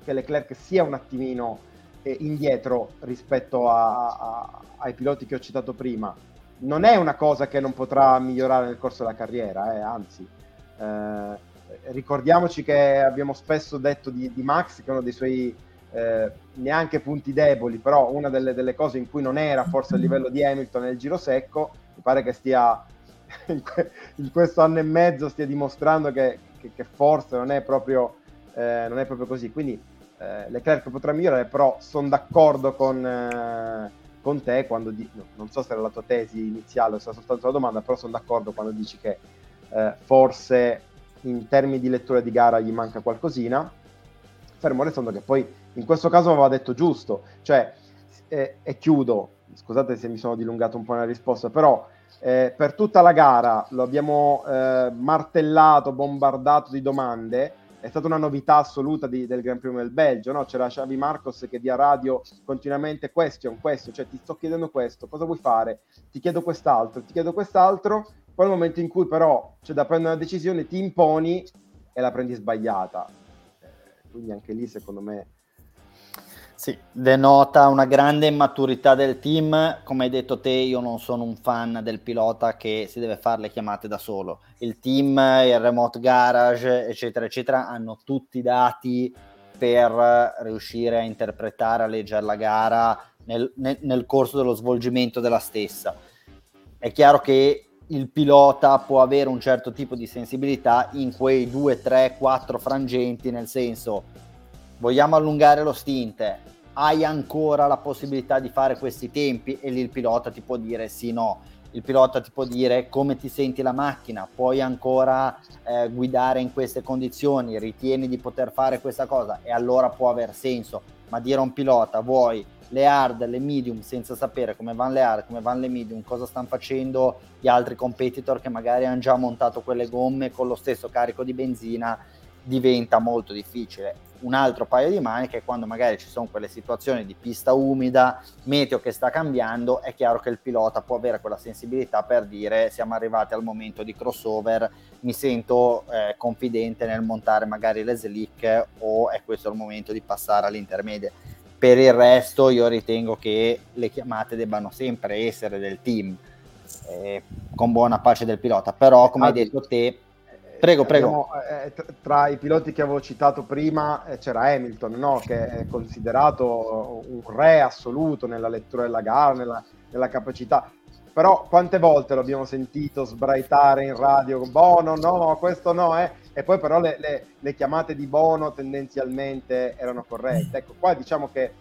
che Leclerc sia un attimino eh, indietro rispetto a, a, ai piloti che ho citato prima. Non è una cosa che non potrà migliorare nel corso della carriera, eh, anzi. Eh, ricordiamoci che abbiamo spesso detto di, di Max, che uno dei suoi eh, neanche punti deboli, però una delle, delle, cose in cui non era forse a livello di Hamilton nel giro secco, mi pare che stia in, que- in questo anno e mezzo stia dimostrando che, che, che forse non è, proprio, eh, non è proprio così. Quindi eh, Leclerc potrà migliorare, però sono d'accordo con, eh, con te quando di- no, non so se era la tua tesi iniziale o se era soltanto la domanda, però sono d'accordo quando dici che eh, forse in termini di lettura di gara gli manca qualcosina fermo restando che poi in questo caso aveva detto giusto, cioè, eh, e chiudo, scusate se mi sono dilungato un po' nella risposta, però eh, per tutta la gara lo abbiamo eh, martellato, bombardato di domande, è stata una novità assoluta di, del Gran Premio del Belgio, no? c'era Xavi Marcos che via radio continuamente question, question, cioè ti sto chiedendo questo, cosa vuoi fare? Ti chiedo quest'altro, ti chiedo quest'altro, poi nel momento in cui però c'è da prendere una decisione ti imponi e la prendi sbagliata. Quindi anche lì secondo me sì, denota una grande immaturità del team. Come hai detto te, io non sono un fan del pilota che si deve fare le chiamate da solo. Il team, il remote garage, eccetera, eccetera, hanno tutti i dati per riuscire a interpretare, a leggere la gara nel, nel, nel corso dello svolgimento della stessa. È chiaro che il pilota può avere un certo tipo di sensibilità in quei 2, 3, 4 frangenti, nel senso vogliamo allungare lo stint, hai ancora la possibilità di fare questi tempi e lì il pilota ti può dire sì, no. Il pilota ti può dire come ti senti la macchina, puoi ancora eh, guidare in queste condizioni, ritieni di poter fare questa cosa e allora può aver senso. Ma dire a un pilota vuoi le hard, le medium senza sapere come vanno le hard, come vanno le medium, cosa stanno facendo gli altri competitor che magari hanno già montato quelle gomme con lo stesso carico di benzina, diventa molto difficile. Un altro paio di maniche quando magari ci sono quelle situazioni di pista umida, meteo che sta cambiando, è chiaro che il pilota può avere quella sensibilità per dire siamo arrivati al momento di crossover, mi sento eh, confidente nel montare magari le slick o è questo il momento di passare all'intermedia. Per il resto io ritengo che le chiamate debbano sempre essere del team, eh, con buona pace del pilota, però come hai detto te, prego, prego. Abbiamo, eh, tra i piloti che avevo citato prima eh, c'era Hamilton, no? che è considerato un re assoluto nella lettura della gara, nella, nella capacità però quante volte l'abbiamo sentito sbraitare in radio Bono no, questo no eh? e poi però le, le, le, chiamate di Bono tendenzialmente erano corrette ecco qua diciamo che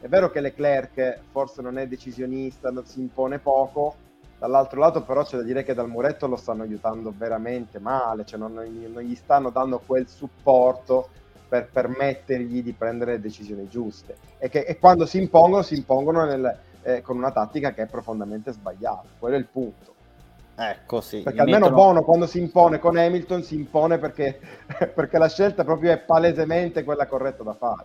è vero che Leclerc forse non è decisionista non si impone poco Dall'altro lato però c'è da dire che dal muretto lo stanno aiutando veramente male, cioè non, non gli stanno dando quel supporto per permettergli di prendere le decisioni giuste. E, che, e quando si impongono, si impongono nel, eh, con una tattica che è profondamente sbagliata. Quello è il punto. Ecco, sì. Perché almeno mettono... Bono quando si impone con Hamilton si impone perché, perché la scelta proprio è palesemente quella corretta da fare.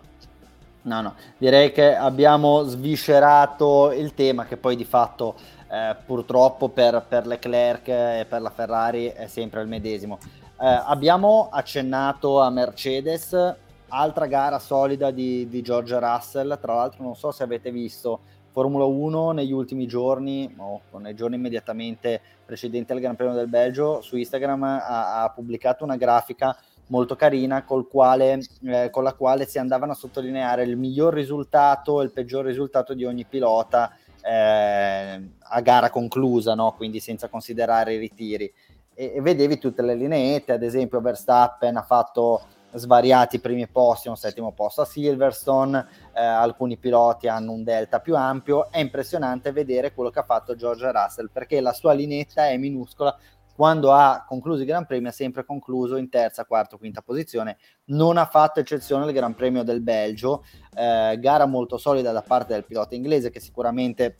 No, no, direi che abbiamo sviscerato il tema che poi di fatto eh, purtroppo per, per, Leclerc e per la Ferrari è sempre il medesimo. Eh, abbiamo accennato a Mercedes, altra gara solida di, di George Russell, tra l'altro non so se avete visto Formula 1 negli ultimi giorni, o nei giorni immediatamente precedenti al Gran Premio del Belgio, su Instagram ha, ha pubblicato una grafica molto carina quale, eh, con la quale si andavano a sottolineare il miglior risultato e il peggior risultato di ogni pilota eh, a gara conclusa, no? quindi senza considerare i ritiri. E, e, vedevi tutte le lineette, ad esempio Verstappen ha fatto svariati primi posti, un settimo posto a Silverstone, eh, alcuni piloti hanno un delta più ampio, è impressionante vedere quello che ha fatto George Russell perché la sua linetta è minuscola, quando ha concluso il Gran Premio ha sempre concluso in terza, quarta, quinta posizione, non ha fatto eccezione il Gran Premio del Belgio, eh, gara molto solida da parte del pilota inglese che sicuramente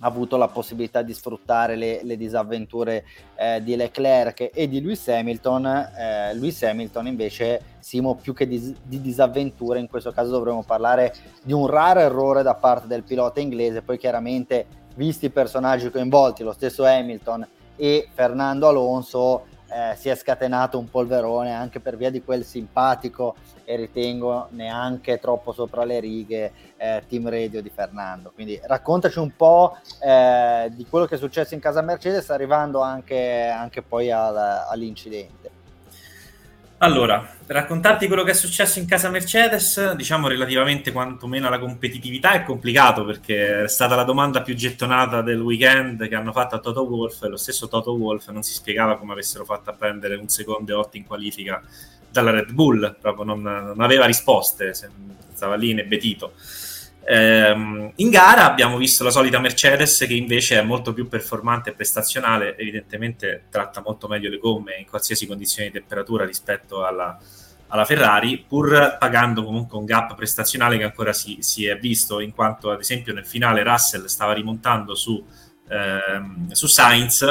ha avuto la possibilità di sfruttare le, le disavventure eh, di Leclerc e di Lewis Hamilton. Eh, Lewis Hamilton invece, Simo, più che di, di, disavventure, in questo caso dovremmo parlare di un raro errore da parte del pilota inglese, poi chiaramente visti i personaggi coinvolti, lo stesso Hamilton e Fernando Alonso, eh, si è scatenato un polverone anche per via di quel simpatico e ritengo neanche troppo sopra le righe eh, team radio di Fernando. Quindi raccontaci un po' eh, di quello che è successo in casa Mercedes arrivando anche, anche poi al, all'incidente. Allora, per raccontarti quello che è successo in casa Mercedes, diciamo relativamente quantomeno alla competitività, è complicato perché è stata la domanda più gettonata del weekend che hanno fatto a Toto Wolff e lo stesso Toto Wolff non si spiegava come avessero fatto a prendere un secondo e otto in qualifica dalla Red Bull, proprio non, non aveva risposte, stava lì inebetito. In gara abbiamo visto la solita Mercedes che invece è molto più performante e prestazionale, evidentemente tratta molto meglio le gomme in qualsiasi condizione di temperatura rispetto alla, alla Ferrari, pur pagando comunque un gap prestazionale che ancora si, si, è visto, in quanto ad esempio nel finale Russell stava rimontando su, ehm, su Sainz,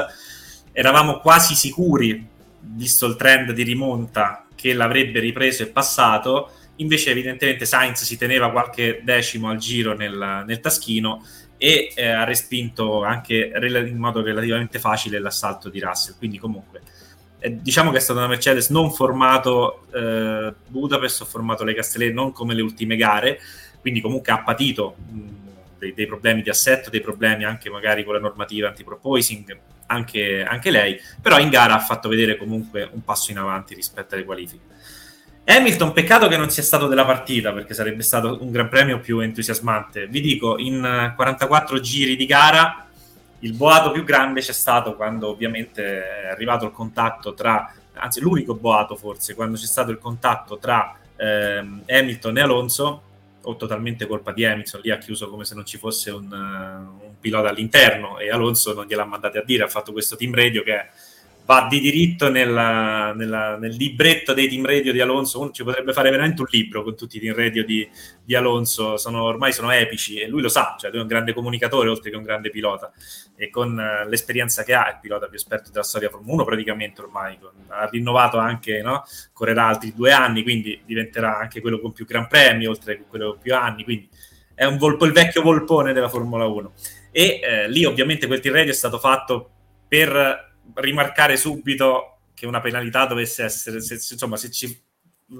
eravamo quasi sicuri, visto il trend di rimonta, che l'avrebbe ripreso e passato invece evidentemente Sainz si teneva qualche decimo al giro nel, nel taschino e eh, ha respinto anche in modo relativamente facile l'assalto di Russell, quindi comunque eh, diciamo che è stata una Mercedes non formato eh, Budapest, ho formato le Castellet non come le ultime gare, quindi comunque ha patito mh, dei, dei, problemi di assetto, dei problemi anche magari con la normativa anti-proposing, anche, anche lei, però in gara ha fatto vedere comunque un passo in avanti rispetto alle qualifiche. Hamilton, peccato che non sia stato della partita perché sarebbe stato un gran premio più entusiasmante. Vi dico, in 44 giri di gara il boato più grande c'è stato quando ovviamente è arrivato il contatto tra, anzi l'unico boato forse, quando c'è stato il contatto tra ehm, Hamilton e Alonso, o totalmente colpa di Hamilton, lì ha chiuso come se non ci fosse un, uh, un pilota all'interno e Alonso non gliel'ha mandato a dire, ha fatto questo team radio che è va di diritto nella, nella, nel libretto dei team radio di Alonso. Uno ci potrebbe fare veramente un libro con tutti i team radio di, di Alonso, sono, ormai sono epici e lui lo sa, cioè lui è un grande comunicatore oltre che un grande pilota e con uh, l'esperienza che ha, è il pilota più esperto della storia Formula 1 praticamente ormai, con, ha rinnovato anche, no? correrà altri due anni, quindi diventerà anche quello con più gran premi oltre che quello con più anni, quindi è un volpo, il vecchio volpone della Formula 1. E eh, lì ovviamente quel team radio è stato fatto per rimarcare subito che una penalità dovesse essere, se, insomma, se ci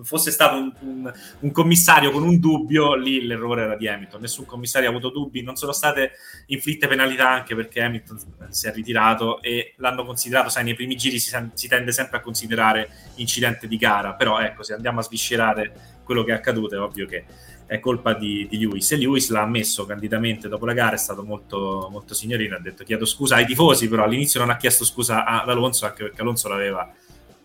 fosse stato un, un, un, commissario con un dubbio, lì l'errore era di Hamilton. Nessun commissario ha avuto dubbi, non sono state inflitte penalità anche perché Hamilton si è ritirato e l'hanno considerato, sai, nei primi giri si, si tende sempre a considerare incidente di gara, però ecco, se andiamo a sviscerare quello che è accaduto, è ovvio che è colpa di, di Lewis e Lewis l'ha ammesso candidamente dopo la gara, è stato molto, molto signorino, ha detto chiedo scusa ai tifosi, però all'inizio non ha chiesto scusa ad Alonso anche perché Alonso l'aveva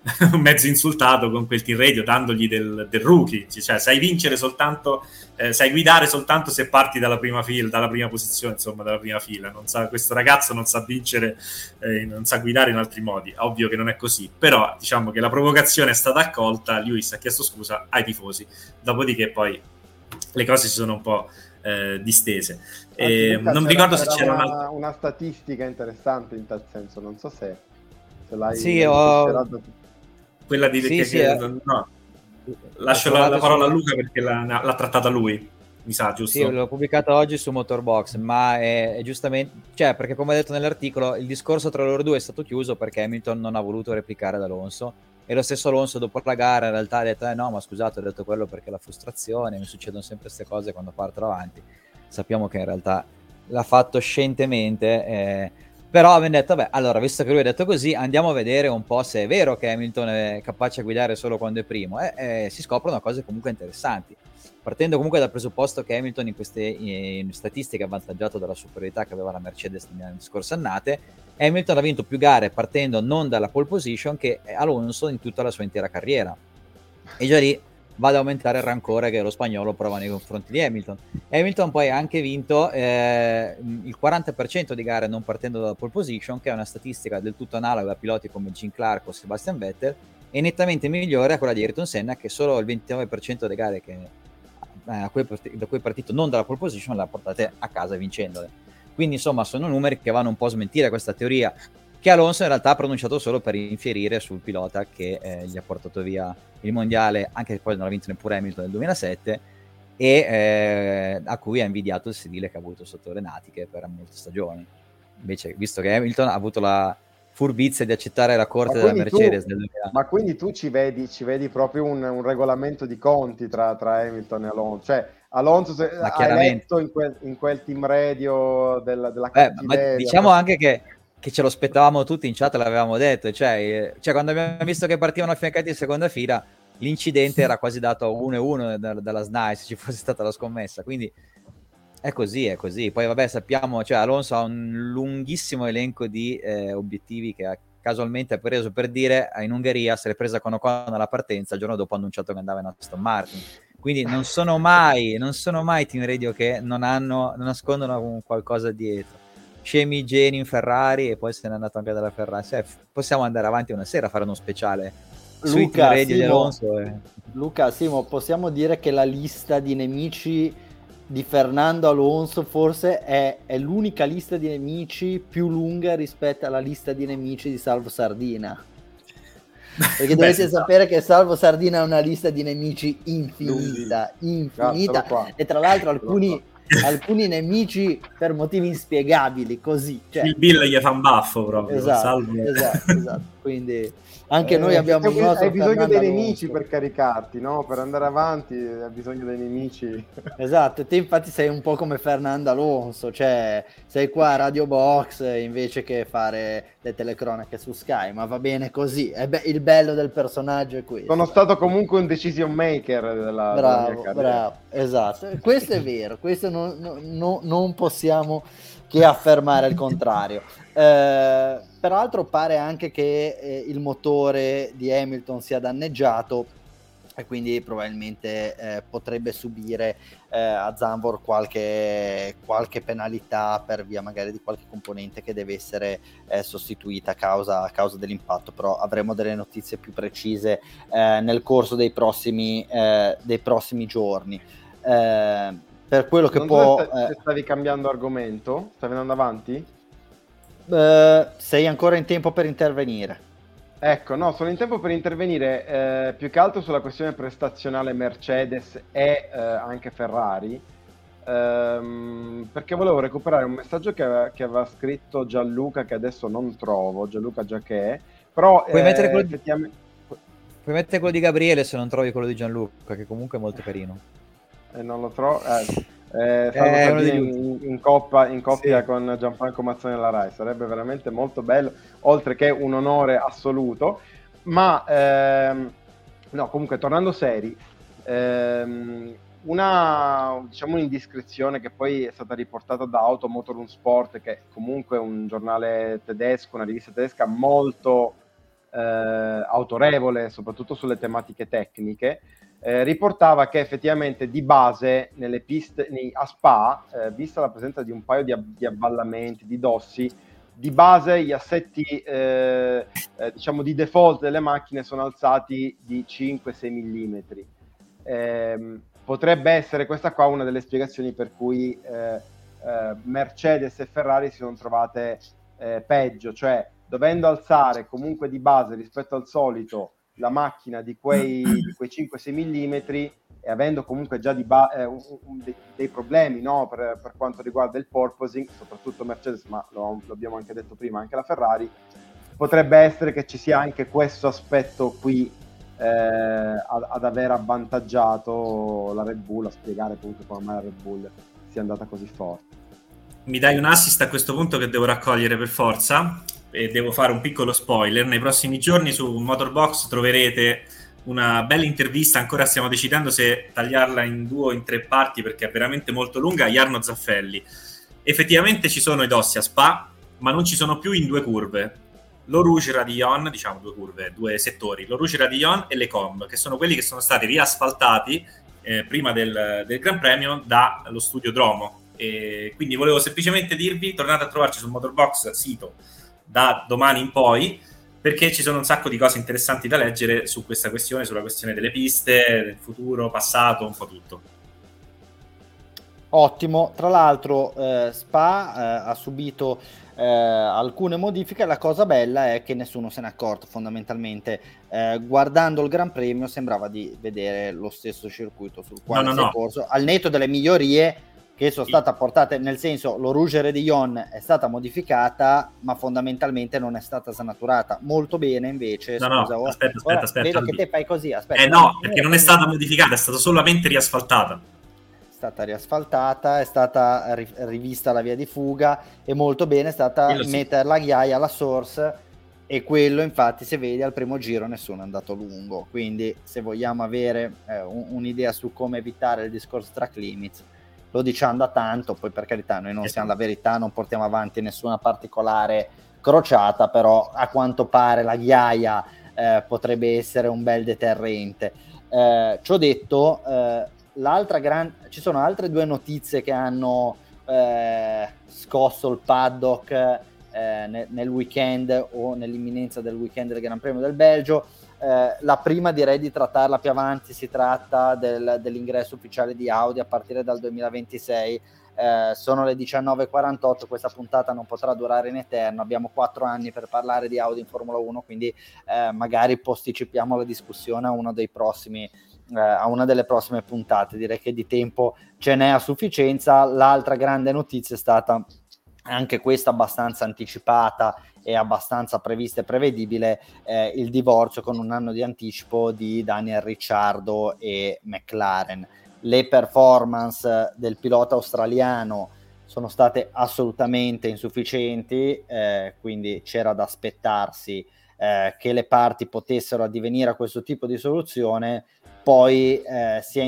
mezzo insultato con quel team radio dandogli del, del rookie, cioè sai vincere soltanto, eh, sai guidare soltanto se parti dalla prima fila, dalla prima posizione, insomma, dalla prima fila. Sa, questo ragazzo non sa vincere, eh, non sa guidare in altri modi. Ovvio che non è così, però diciamo che la provocazione è stata accolta, Lewis ha chiesto scusa ai tifosi, dopodiché poi le cose si sono un po' eh, distese. E, non ricordo se c'era una, una, statistica interessante in tal senso, non so se, se l'hai... Sì, ho quella di sì, sì, che, no. lascio la, la, parola su... a Luca perché l'ha, l'ha, trattata lui mi sa giusto? Sì, l'ho pubblicata oggi su Motorbox ma è, è, giustamente cioè perché come ho detto nell'articolo il discorso tra loro due è stato chiuso perché Hamilton non ha voluto replicare ad Alonso e lo stesso Alonso dopo la gara in realtà ha detto eh no ma scusate ho detto quello perché la frustrazione mi succedono sempre queste cose quando parto avanti sappiamo che in realtà l'ha fatto scientemente eh, però abbiamo detto, vabbè, allora, visto che lui ha detto così, andiamo a vedere un po' se è vero che Hamilton è capace a guidare solo quando è primo. E eh, si scoprono cose comunque interessanti. Partendo comunque dal presupposto che Hamilton in queste in statistiche avvantaggiato dalla superiorità che aveva la Mercedes nelle scorse annate, Hamilton ha vinto più gare partendo non dalla pole position che Alonso in tutta la sua intera carriera. E già lì va ad aumentare il rancore che lo spagnolo prova nei confronti di Hamilton. Hamilton poi ha anche vinto eh, il 40% di gare non partendo dalla pole position, che è una statistica del tutto analoga a piloti come Jim Clark o Sebastian Vettel, e nettamente migliore a quella di Ayrton Senna, che solo il 29% delle gare che, eh, cui, da cui è partito non dalla pole position le ha portate a casa vincendole. Quindi insomma sono numeri che vanno un po' a smentire questa teoria che Alonso in realtà ha pronunciato solo per infierire sul pilota che eh, gli ha portato via il mondiale, anche se poi non ha vinto neppure Hamilton nel 2007, e eh, a cui ha invidiato il sedile che ha avuto sotto Renatiche per molte stagioni. Invece, visto che Hamilton ha avuto la furbizia di accettare la corte della Mercedes tu, Ma quindi tu ci vedi, ci vedi proprio un, un, regolamento di conti tra, tra, Hamilton e Alonso? Cioè, Alonso se, ha eletto in quel, in quel, team radio della, della Beh, ma diciamo anche che che ce lo aspettavamo tutti in chat, l'avevamo detto, cioè, cioè quando abbiamo visto che partivano affiancati in seconda fila, l'incidente era quasi dato a 1-1 da, dalla SNAI se ci fosse stata la scommessa, quindi è così, è così. Poi vabbè sappiamo, cioè Alonso ha un lunghissimo elenco di eh, obiettivi che ha casualmente preso per dire in Ungheria se l'è presa con Ocon alla partenza, il giorno dopo ha annunciato che andava in Aston Martin. Quindi non sono mai, non sono mai team radio che non hanno, non nascondono qualcosa dietro scemi geni in Ferrari e poi se n'è andato anche dalla Ferrari. Cioè, possiamo andare avanti una sera a fare uno speciale Luca, Simo, Alonso. E... Luca, Simo, possiamo dire che la lista di nemici di Fernando Alonso forse è, è, l'unica lista di nemici più lunga rispetto alla lista di nemici di Salvo Sardina. Perché Beh, dovete sapere che Salvo Sardina ha una lista di nemici infinita, infinita. E tra l'altro alcuni alcuni nemici per motivi inspiegabili, così. Cioè... Il Bill gli fa un baffo proprio. Esatto, esatto, esatto. Quindi anche eh, noi abbiamo il nostro hai bisogno dei nemici per caricarti no? per andare avanti hai bisogno dei nemici. Esatto te infatti sei un po' come Fernando Alonso cioè sei qua a Radio Box invece che fare le telecronache su Sky ma va bene così. Be- il bello del personaggio è questo. Sono stato comunque un decision maker della, bravo, della bravo esatto. Questo è vero questo non, non, non possiamo che affermare il contrario. Eh, peraltro pare anche che eh, il motore di Hamilton sia danneggiato e quindi probabilmente eh, potrebbe subire eh, a Zambor qualche, qualche, penalità per via magari di qualche componente che deve essere eh, sostituita a causa, a causa, dell'impatto, però avremo delle notizie più precise eh, nel corso dei prossimi, dei prossimi giorni. Eh, per quello che non può... So se, eh... stavi cambiando argomento, stavi andando avanti? Uh, sei ancora in tempo per intervenire. Ecco, no, sono in tempo per intervenire eh, più che altro sulla questione prestazionale Mercedes e eh, anche Ferrari, ehm, perché volevo recuperare un messaggio che aveva, che aveva, scritto Gianluca, che adesso non trovo, Gianluca Giacché, però... Puoi, mettere quello di... Puoi mettere quello di Gabriele se non trovi quello di Gianluca, che comunque è molto carino e non lo trovo. Eh, eh, eh in, in, coppa, in coppia sì. con Gianfranco Mazzoni alla Rai sarebbe veramente molto bello, oltre che un onore assoluto. Ma ehm, no, comunque tornando seri, ehm, una diciamo un'indiscrezione che poi è stata riportata da Automotor Sport, che è comunque un giornale tedesco, una rivista tedesca molto eh, autorevole, soprattutto sulle tematiche tecniche, eh, riportava che effettivamente di base nelle piste a Spa, eh, vista la presenza di un paio di, di avvallamenti, di dossi, di base gli assetti eh, eh, diciamo di default delle macchine sono alzati di 5-6 mm. Eh, potrebbe essere questa qua una delle spiegazioni per cui eh, eh, Mercedes e Ferrari si sono trovate peggio, cioè dovendo alzare comunque di base rispetto al solito la macchina di quei, di quei 5-6 mm e avendo comunque già ba- eh, un, un, dei, dei, problemi no? per, per, quanto riguarda il porpoising, soprattutto Mercedes, ma lo, lo, abbiamo anche detto prima, anche la Ferrari, potrebbe essere che ci sia anche questo aspetto qui eh, ad, ad, aver avvantaggiato la Red Bull, a spiegare comunque come mai la Red Bull sia andata così forte. Mi dai un assist a questo punto che devo raccogliere per forza e devo fare un piccolo spoiler. Nei prossimi giorni su Motorbox troverete una bella intervista, ancora stiamo decidendo se tagliarla in due o in tre parti perché è veramente molto lunga, Jarno Zaffelli. Effettivamente ci sono i dossi a Spa, ma non ci sono più in due curve. Lo Rouge Radillon, diciamo due curve, due settori, lo Rouge Radillon e le Com, che sono quelli che sono stati riasfaltati eh, prima del, del, Gran Premio dallo studio Dromo. E quindi volevo semplicemente dirvi, tornate a trovarci sul Motorbox sito da domani in poi, perché ci sono un sacco di cose interessanti da leggere su questa questione, sulla questione delle piste, del futuro, passato, un po' tutto. Ottimo, tra l'altro eh, Spa eh, ha subito eh, alcune modifiche, la cosa bella è che nessuno se n'è accorto fondamentalmente, eh, guardando il Gran Premio sembrava di vedere lo stesso circuito sul quale no, no, si è no. corso, al netto delle migliorie che sono state apportate, nel senso lo Rouge Redillon è stata modificata, ma fondamentalmente non è stata snaturata. Molto bene invece. No, scusa, no, aspetta, aspetta, ora, aspetta. Vedo che te fai così, aspetta. Eh no, perché non è stata modificata, è stata solamente riasfaltata. È stata riasfaltata, è stata rivista la via di fuga e molto bene è stata sì. mettere la ghiaia alla source e quello infatti se vedi al primo giro nessuno è andato lungo quindi se vogliamo avere eh, un, un'idea su come evitare il discorso track limits lo diciamo da tanto, poi per carità noi non siamo la verità, non portiamo avanti nessuna particolare crociata, però a quanto pare la ghiaia eh, potrebbe essere un bel deterrente. Eh, ciò detto, eh, l'altra gran... ci sono altre due notizie che hanno eh, scosso il paddock eh, nel, nel weekend o nell'imminenza del weekend del Gran Premio del Belgio. Eh, la prima direi di trattarla più avanti, si tratta del, dell'ingresso ufficiale di Audi a partire dal 2026. Eh, sono le 19.48, questa puntata non potrà durare in eterno, abbiamo quattro anni per parlare di Audi in Formula 1, quindi eh, magari posticipiamo la discussione a, prossimi, eh, a una delle prossime puntate, direi che di tempo ce n'è a sufficienza. L'altra grande notizia è stata anche questa abbastanza anticipata e abbastanza prevista e prevedibile eh, il divorzio con un anno di anticipo di Daniel Ricciardo e McLaren. Le performance del pilota australiano sono state assolutamente insufficienti, eh, quindi c'era da aspettarsi eh, che le parti potessero addivenire a questo tipo di soluzione. Poi eh, si, è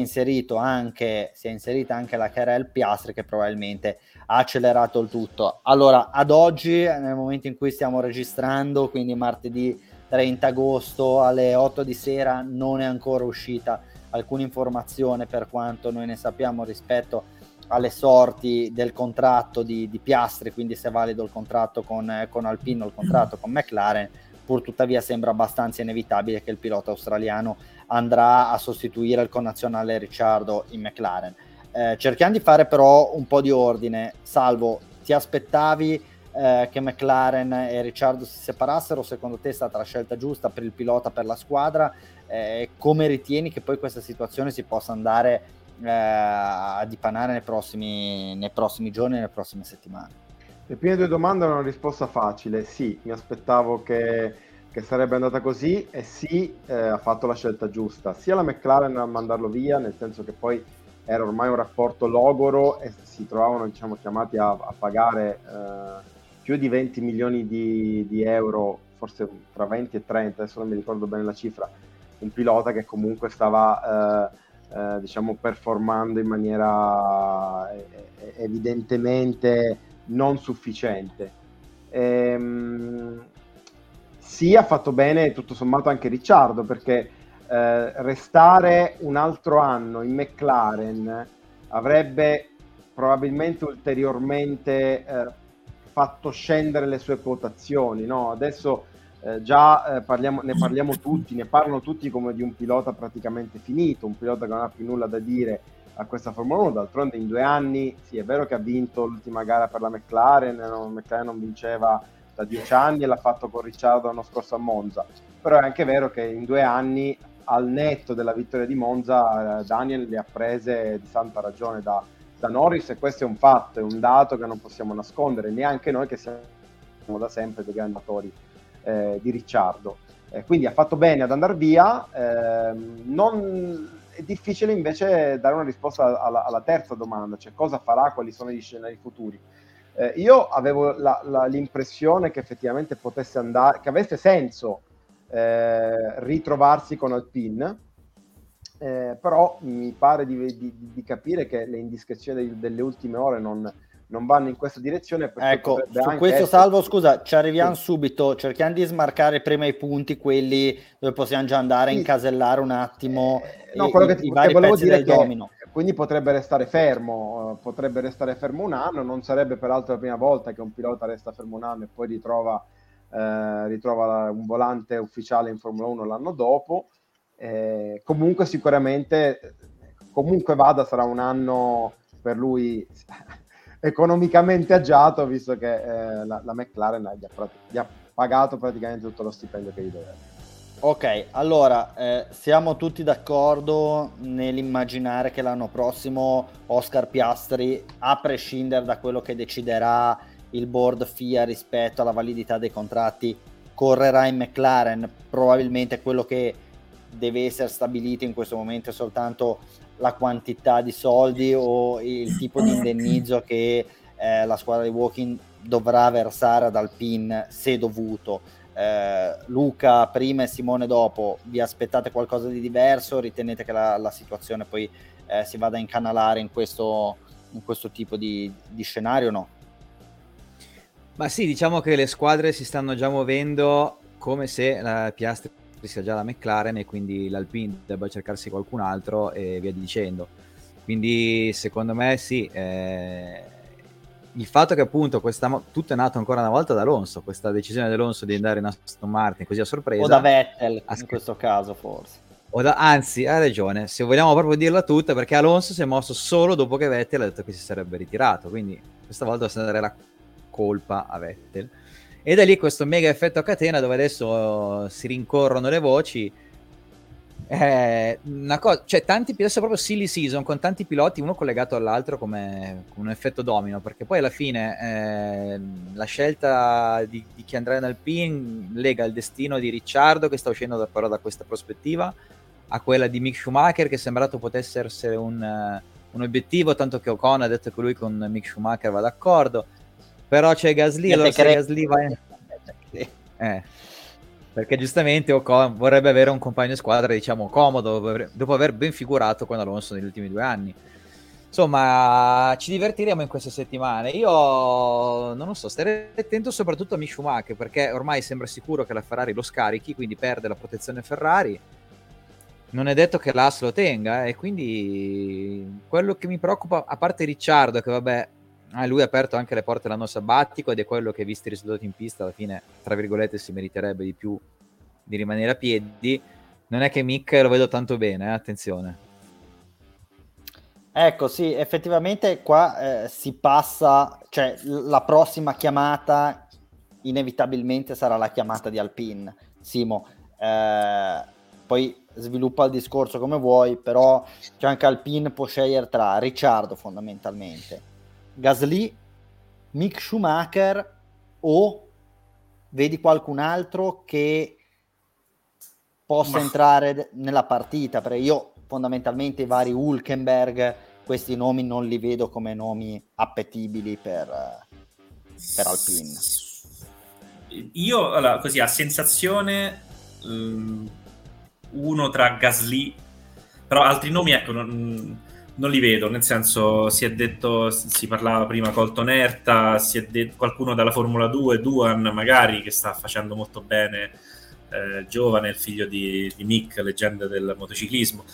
anche, si è inserita anche la Karel Piastri che probabilmente ha accelerato il tutto. Allora, ad oggi, nel momento in cui stiamo registrando, quindi martedì 30 agosto alle 8 di sera, non è ancora uscita alcuna informazione per quanto noi ne sappiamo rispetto alle sorti del contratto di, di Piastri, quindi se è valido il contratto con, con Alpino, il contratto con McLaren, pur tuttavia sembra abbastanza inevitabile che il pilota australiano andrà a sostituire il connazionale Ricciardo in McLaren. Eh, cerchiamo di fare però un po' di ordine. Salvo, ti aspettavi eh, che McLaren e Ricciardo si separassero? Secondo te è stata la scelta giusta per il pilota, per la squadra? Eh, come ritieni che poi questa situazione si possa andare eh, a dipanare nei prossimi, nei prossimi giorni, nelle prossime settimane? Le prime due domande hanno una risposta facile. Sì, mi aspettavo che, che sarebbe andata così e sì, eh, ha fatto la scelta giusta. Sia la McLaren a mandarlo via, nel senso che poi era ormai un rapporto logoro e si trovavano diciamo, chiamati a, a pagare eh, più di 20 milioni di, di, euro, forse tra 20 e 30, adesso non mi ricordo bene la cifra, un pilota che comunque stava eh, eh, diciamo, performando in maniera eh, evidentemente non sufficiente. Ehm, sì, ha fatto bene tutto sommato anche Ricciardo perché eh, restare un altro anno in McLaren avrebbe probabilmente ulteriormente eh, fatto scendere le sue quotazioni. No? Adesso eh, già eh, parliamo, ne parliamo tutti, ne parlano tutti come di un pilota praticamente finito, un pilota che non ha più nulla da dire a questa Formula 1. D'altronde in due anni, sì, è vero che ha vinto l'ultima gara per la McLaren, no, McLaren non vinceva da dieci anni e l'ha fatto con Ricciardo l'anno scorso a Monza, però è anche vero che in due anni al netto della vittoria di Monza, eh, Daniel le ha prese di santa ragione da, da, Norris e questo è un fatto, è un dato che non possiamo nascondere, neanche noi che siamo da sempre dei grandi amatori eh, di Ricciardo. Eh, quindi ha fatto bene ad andare via, ehm, non, è difficile invece dare una risposta alla, alla, terza domanda, cioè cosa farà, quali sono gli scenari futuri. Eh, io avevo la, la, l'impressione che effettivamente potesse andare, che avesse senso eh, ritrovarsi con Alpine, eh, però mi pare di, di, di, capire che le indiscrezioni delle ultime ore non, non vanno in questa direzione. Ecco, su questo essere... salvo, scusa, ci arriviamo sì. subito, cerchiamo di smarcare prima i punti, quelli dove possiamo già andare a sì. incasellare un attimo eh, no, quello che, i vari che pezzi del domino. Quindi potrebbe restare fermo, eh, potrebbe restare fermo un anno, non sarebbe peraltro la prima volta che un pilota resta fermo un anno e poi ritrova eh, ritrova un volante ufficiale in Formula 1 l'anno dopo. Eh, comunque sicuramente, comunque vada, sarà un anno per lui economicamente agiato, visto che eh, la, la, McLaren gli ha, gli ha, pagato praticamente tutto lo stipendio che gli doveva. Ok, allora eh, siamo tutti d'accordo nell'immaginare che l'anno prossimo Oscar Piastri, a prescindere da quello che deciderà il board FIA rispetto alla validità dei contratti correrà in McLaren, probabilmente quello che deve essere stabilito in questo momento è soltanto la quantità di soldi o il tipo di indennizzo che eh, la squadra di Walking dovrà versare ad Alpine se dovuto. Eh, Luca prima e Simone dopo, vi aspettate qualcosa di diverso? Ritenete che la, la situazione poi eh, si vada a incanalare in questo, in questo tipo di, di scenario o no? Ma sì, diciamo che le squadre si stanno già muovendo come se la Piastri sia già la McLaren e quindi l'Alpine debba cercarsi qualcun altro e via dicendo. Quindi secondo me sì, eh, il fatto che appunto questa, tutto è nato ancora una volta da Alonso, questa decisione di Alonso di andare in Aston Martin così a sorpresa. O da Vettel in questo caso forse. Da, anzi, ha ragione, se vogliamo proprio dirla tutta, perché Alonso si è mosso solo dopo che Vettel ha detto che si sarebbe ritirato, quindi questa volta si andrà colpa a Vettel. E da lì questo mega effetto a catena dove adesso si rincorrono le voci. Eh, una cosa, cioè tanti adesso proprio silly season con tanti piloti uno collegato all'altro come, come un effetto domino perché poi alla fine eh, la scelta di, di, chi andrà in Alpine lega il destino di Ricciardo che sta uscendo da, però da questa prospettiva a quella di Mick Schumacher che è sembrato potesse essere un, uh, un obiettivo tanto che Ocon ha detto che lui con Mick Schumacher va d'accordo però c'è Gasly, allora se Gasly va in... eh, perché giustamente Ocon vorrebbe avere un compagno di squadra, diciamo, comodo, dopo aver ben figurato con Alonso negli ultimi due anni. Insomma, ci divertiremo in queste settimane. Io non lo so, starei attento soprattutto a Mishumak perché ormai sembra sicuro che la Ferrari lo scarichi, quindi perde la protezione Ferrari. Non è detto che l'AS lo tenga, eh, e quindi quello che mi preoccupa, a parte Ricciardo, che vabbè, Ah, lui ha aperto anche le porte l'anno sabbatico ed è quello che, visti i risultati in pista, alla fine, tra virgolette, si meriterebbe di più di rimanere a piedi. Non è che Mick lo vedo tanto bene, eh? attenzione. Ecco, sì, effettivamente qua eh, si passa, cioè la prossima chiamata inevitabilmente sarà la chiamata di Alpine. Simo, eh, poi sviluppa il discorso come vuoi, però c'è anche Alpine può scegliere tra Ricciardo fondamentalmente, Gasly, Mick Schumacher o vedi qualcun altro che possa Ma... entrare nella partita? Perché io fondamentalmente i vari Hulkenberg, questi nomi non li vedo come nomi appetibili per, per Alpine. Io, allora, così, a sensazione, um, uno tra Gasly, però altri nomi, ecco, non, non li vedo, nel senso si è detto, si parlava prima Colton Erta, si è detto qualcuno dalla Formula 2, Duan magari che sta facendo molto bene, eh, giovane, il figlio di, di Mick, leggenda del motociclismo.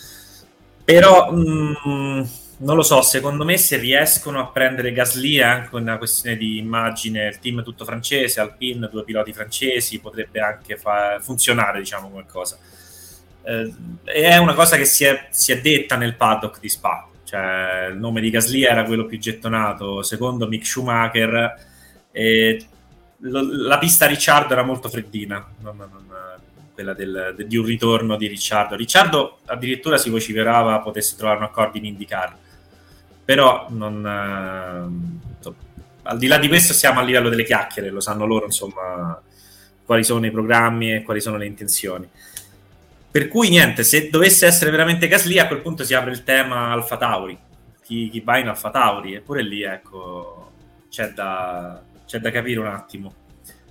Però mh, mm, non lo so, secondo me se riescono a prendere Gasly è anche una questione di immagine, il team tutto francese, Alpine, due piloti francesi, potrebbe anche fa- funzionare, diciamo, qualcosa. Eh, è una cosa che si è, si è detta nel paddock di Spa, cioè il nome di Gasly era quello più gettonato, secondo Mick Schumacher, e lo, la pista Ricciardo era molto freddina, non, non, quella del, de, di un ritorno di Ricciardo. Ricciardo addirittura si vociferava potesse trovare un accordo in IndyCar, però non, eh, al di là di questo siamo a livello delle chiacchiere, lo sanno loro insomma quali sono i programmi e quali sono le intenzioni. Per cui niente, se dovesse essere veramente Gasly, a quel punto si apre il tema Alfa Tauri. Chi, chi va in Alfa Tauri, eppure lì ecco, c'è da, c'è da capire un attimo.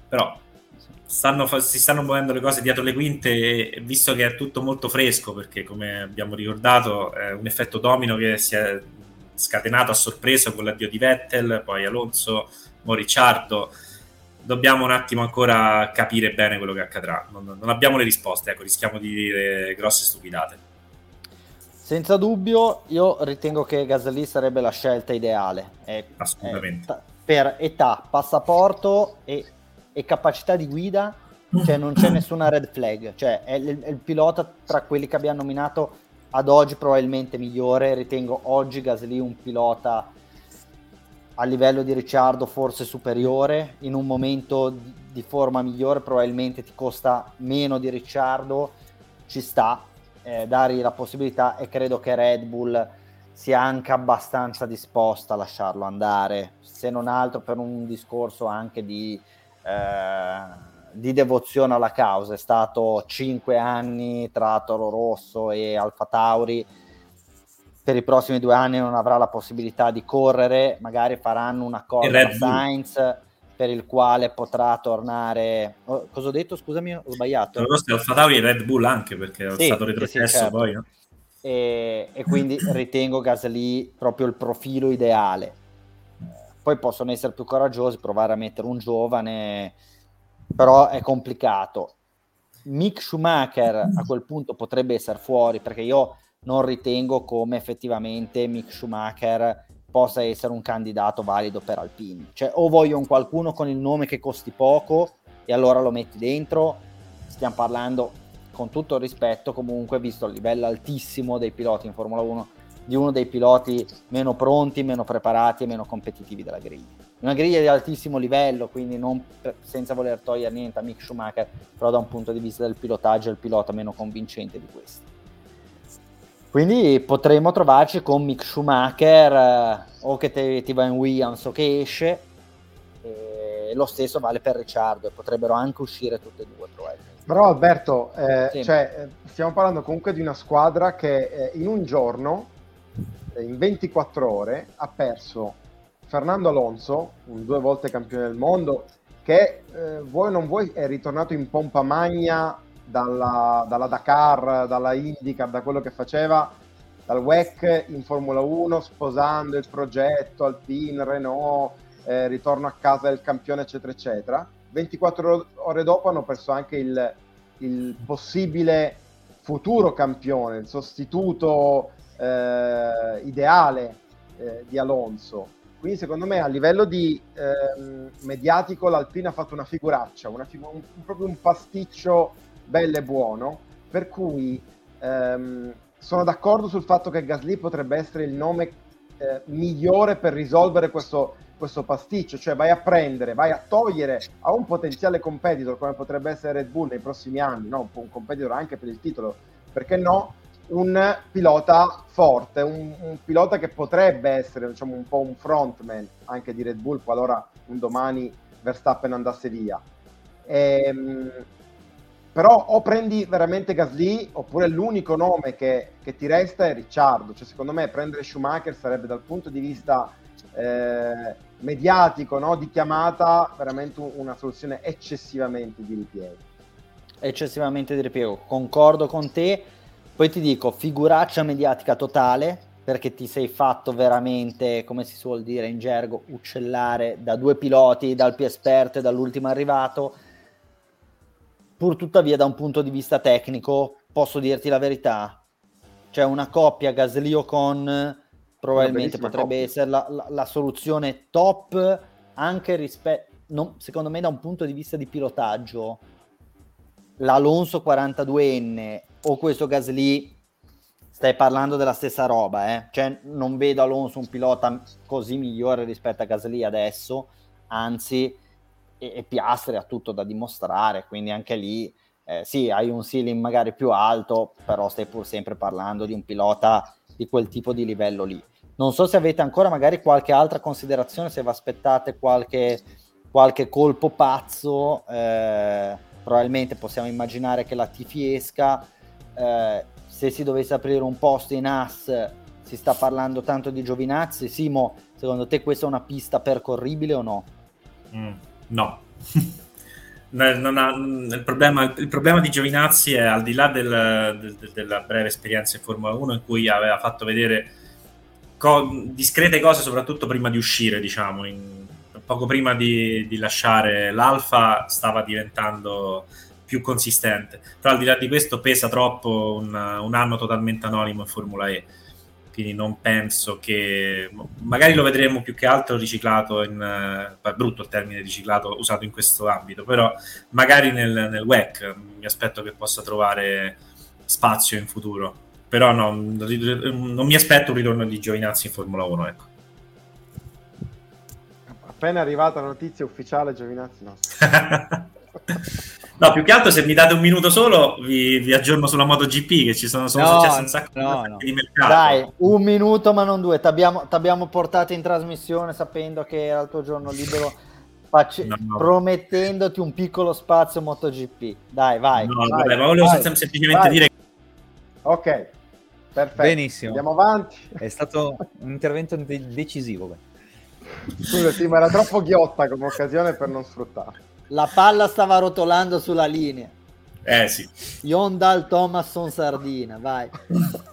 Però stanno, si stanno muovendo le cose dietro le quinte e visto che è tutto molto fresco, perché come abbiamo ricordato è un effetto domino che si è scatenato a sorpresa con l'addio di Vettel, poi Alonso, Moricciardo dobbiamo un attimo ancora capire bene quello che accadrà. Non, non abbiamo le risposte, ecco, rischiamo di dire grosse stupidate. Senza dubbio, io ritengo che Gasly sarebbe la scelta ideale. È, Assolutamente. È, per età, passaporto e, e, capacità di guida, cioè non c'è nessuna red flag. Cioè è il, è il pilota tra quelli che abbiamo nominato ad oggi probabilmente migliore. Ritengo oggi Gasly un pilota a livello di Ricciardo forse superiore, in un momento di forma migliore probabilmente ti costa meno di Ricciardo, ci sta, eh, dargli la possibilità e credo che Red Bull sia anche abbastanza disposta a lasciarlo andare, se non altro per un discorso anche di, eh, di devozione alla causa. È stato cinque anni tra Toro Rosso e Alfa Tauri per i prossimi due anni non avrà la possibilità di correre, magari faranno un accordo con Sainz per il quale potrà tornare. Oh, cosa ho detto? Scusami, ho sbagliato. Lo stesso Alfa Tauri e Red Bull anche perché è sì, stato retrocesso sì, certo. poi. No? E, e, quindi ritengo Gasly proprio il profilo ideale. Poi possono essere più coraggiosi, provare a mettere un giovane, però è complicato. Mick Schumacher a quel punto potrebbe essere fuori perché io non ritengo come effettivamente Mick Schumacher possa essere un candidato valido per Alpine. Cioè, o voglio un qualcuno con il nome che costi poco e allora lo metti dentro. Stiamo parlando, con tutto il rispetto, comunque, visto il livello altissimo dei piloti in Formula 1, di uno dei piloti meno pronti, meno preparati e meno competitivi della griglia. Una griglia di altissimo livello, quindi non, senza voler togliere niente a Mick Schumacher, però da un punto di vista del pilotaggio è il pilota meno convincente di questi. Quindi potremmo trovarci con Mick Schumacher eh, o che te, ti va in Williams o che esce. E lo stesso vale per Ricciardo, potrebbero anche uscire tutte e due probabilmente. Però Alberto, eh, sì. cioè, eh, stiamo parlando comunque di una squadra che eh, in un giorno, eh, in 24 ore, ha perso Fernando Alonso, un due volte campione del mondo, che eh, vuoi o non vuoi è ritornato in pompa magna dalla, dalla Dakar, dalla IndyCar, da quello che faceva dal WEC in Formula 1, sposando il progetto Alpine, Renault, eh, ritorno a casa del campione, eccetera, eccetera. 24 ore dopo hanno perso anche il, il possibile futuro campione, il sostituto eh, ideale eh, di Alonso. Quindi secondo me a livello di ehm, mediatico l'Alpine ha fatto una figuraccia, una figu- un, proprio un pasticcio bello e buono, per cui ehm, sono d'accordo sul fatto che Gasly potrebbe essere il nome eh, migliore per risolvere questo, questo pasticcio, cioè vai a prendere, vai a togliere a un potenziale competitor come potrebbe essere Red Bull nei prossimi anni, no? un competitor anche per il titolo, perché no? Un pilota forte, un, un pilota che potrebbe essere diciamo, un po' un frontman anche di Red Bull qualora un domani Verstappen andasse via. E, ehm, però o prendi veramente Gasly oppure l'unico nome che, che, ti resta è Ricciardo. Cioè, secondo me prendere Schumacher sarebbe dal punto di vista eh, mediatico, no? di chiamata, veramente una soluzione eccessivamente di ripiego. Eccessivamente di ripiego, concordo con te. Poi ti dico, figuraccia mediatica totale, perché ti sei fatto veramente, come si suol dire in gergo, uccellare da due piloti, dal più esperto e dall'ultimo arrivato. Pur tuttavia, da un punto di vista tecnico, posso dirti la verità, c'è una coppia Gasly-Ocon probabilmente potrebbe coppia. essere la, la, la, soluzione top anche rispetto, secondo me da un punto di vista di pilotaggio, l'Alonso 42enne o questo Gasly stai parlando della stessa roba, eh? cioè non vedo Alonso un pilota così migliore rispetto a Gasly adesso, anzi, e, e Piastri ha tutto da dimostrare, quindi anche lì eh, sì, hai un ceiling magari più alto, però stai pur sempre parlando di un pilota di quel tipo di livello lì. Non so se avete ancora magari qualche altra considerazione, se vi aspettate qualche, qualche colpo pazzo, eh, probabilmente possiamo immaginare che la Tifi esca. Eh, se si dovesse aprire un posto in AS, si sta parlando tanto di Giovinazzi. Simo, secondo te questa è una pista percorribile o no? Mm, no. ha, il, problema, il, problema, di Giovinazzi è al di là del, del, della breve esperienza in Formula 1 in cui aveva fatto vedere co- discrete cose soprattutto prima di uscire, diciamo, in, poco prima di, di, lasciare l'Alfa stava diventando più consistente. Però al di là di questo pesa troppo un, un anno totalmente anonimo in Formula E quindi non penso che magari lo vedremo più che altro riciclato in eh, brutto il termine riciclato usato in questo ambito però magari nel, nel WEC mi aspetto che possa trovare spazio in futuro però no, non mi aspetto un ritorno di Giovinazzi in Formula 1 ecco. appena arrivata la notizia ufficiale Giovinazzi no No, più che altro se mi date un minuto solo vi, vi aggiorno sulla MotoGP che ci sono, sono no, successe un sacco no, no. di mercato. Dai, un minuto ma non due. Ti abbiamo portato in trasmissione sapendo che era il tuo giorno libero, face- no, promettendoti un piccolo spazio MotoGP. Dai, vai. No, vai, vabbè, ma volevo vai, semplicemente vai. dire... Ok, perfetto. Benissimo. Andiamo avanti. È stato un intervento de- decisivo. Scusa, sì, ma era troppo ghiotta come occasione per non sfruttare. La palla stava rotolando sulla linea. Eh sì. Yondal Thomasson Sardina, vai.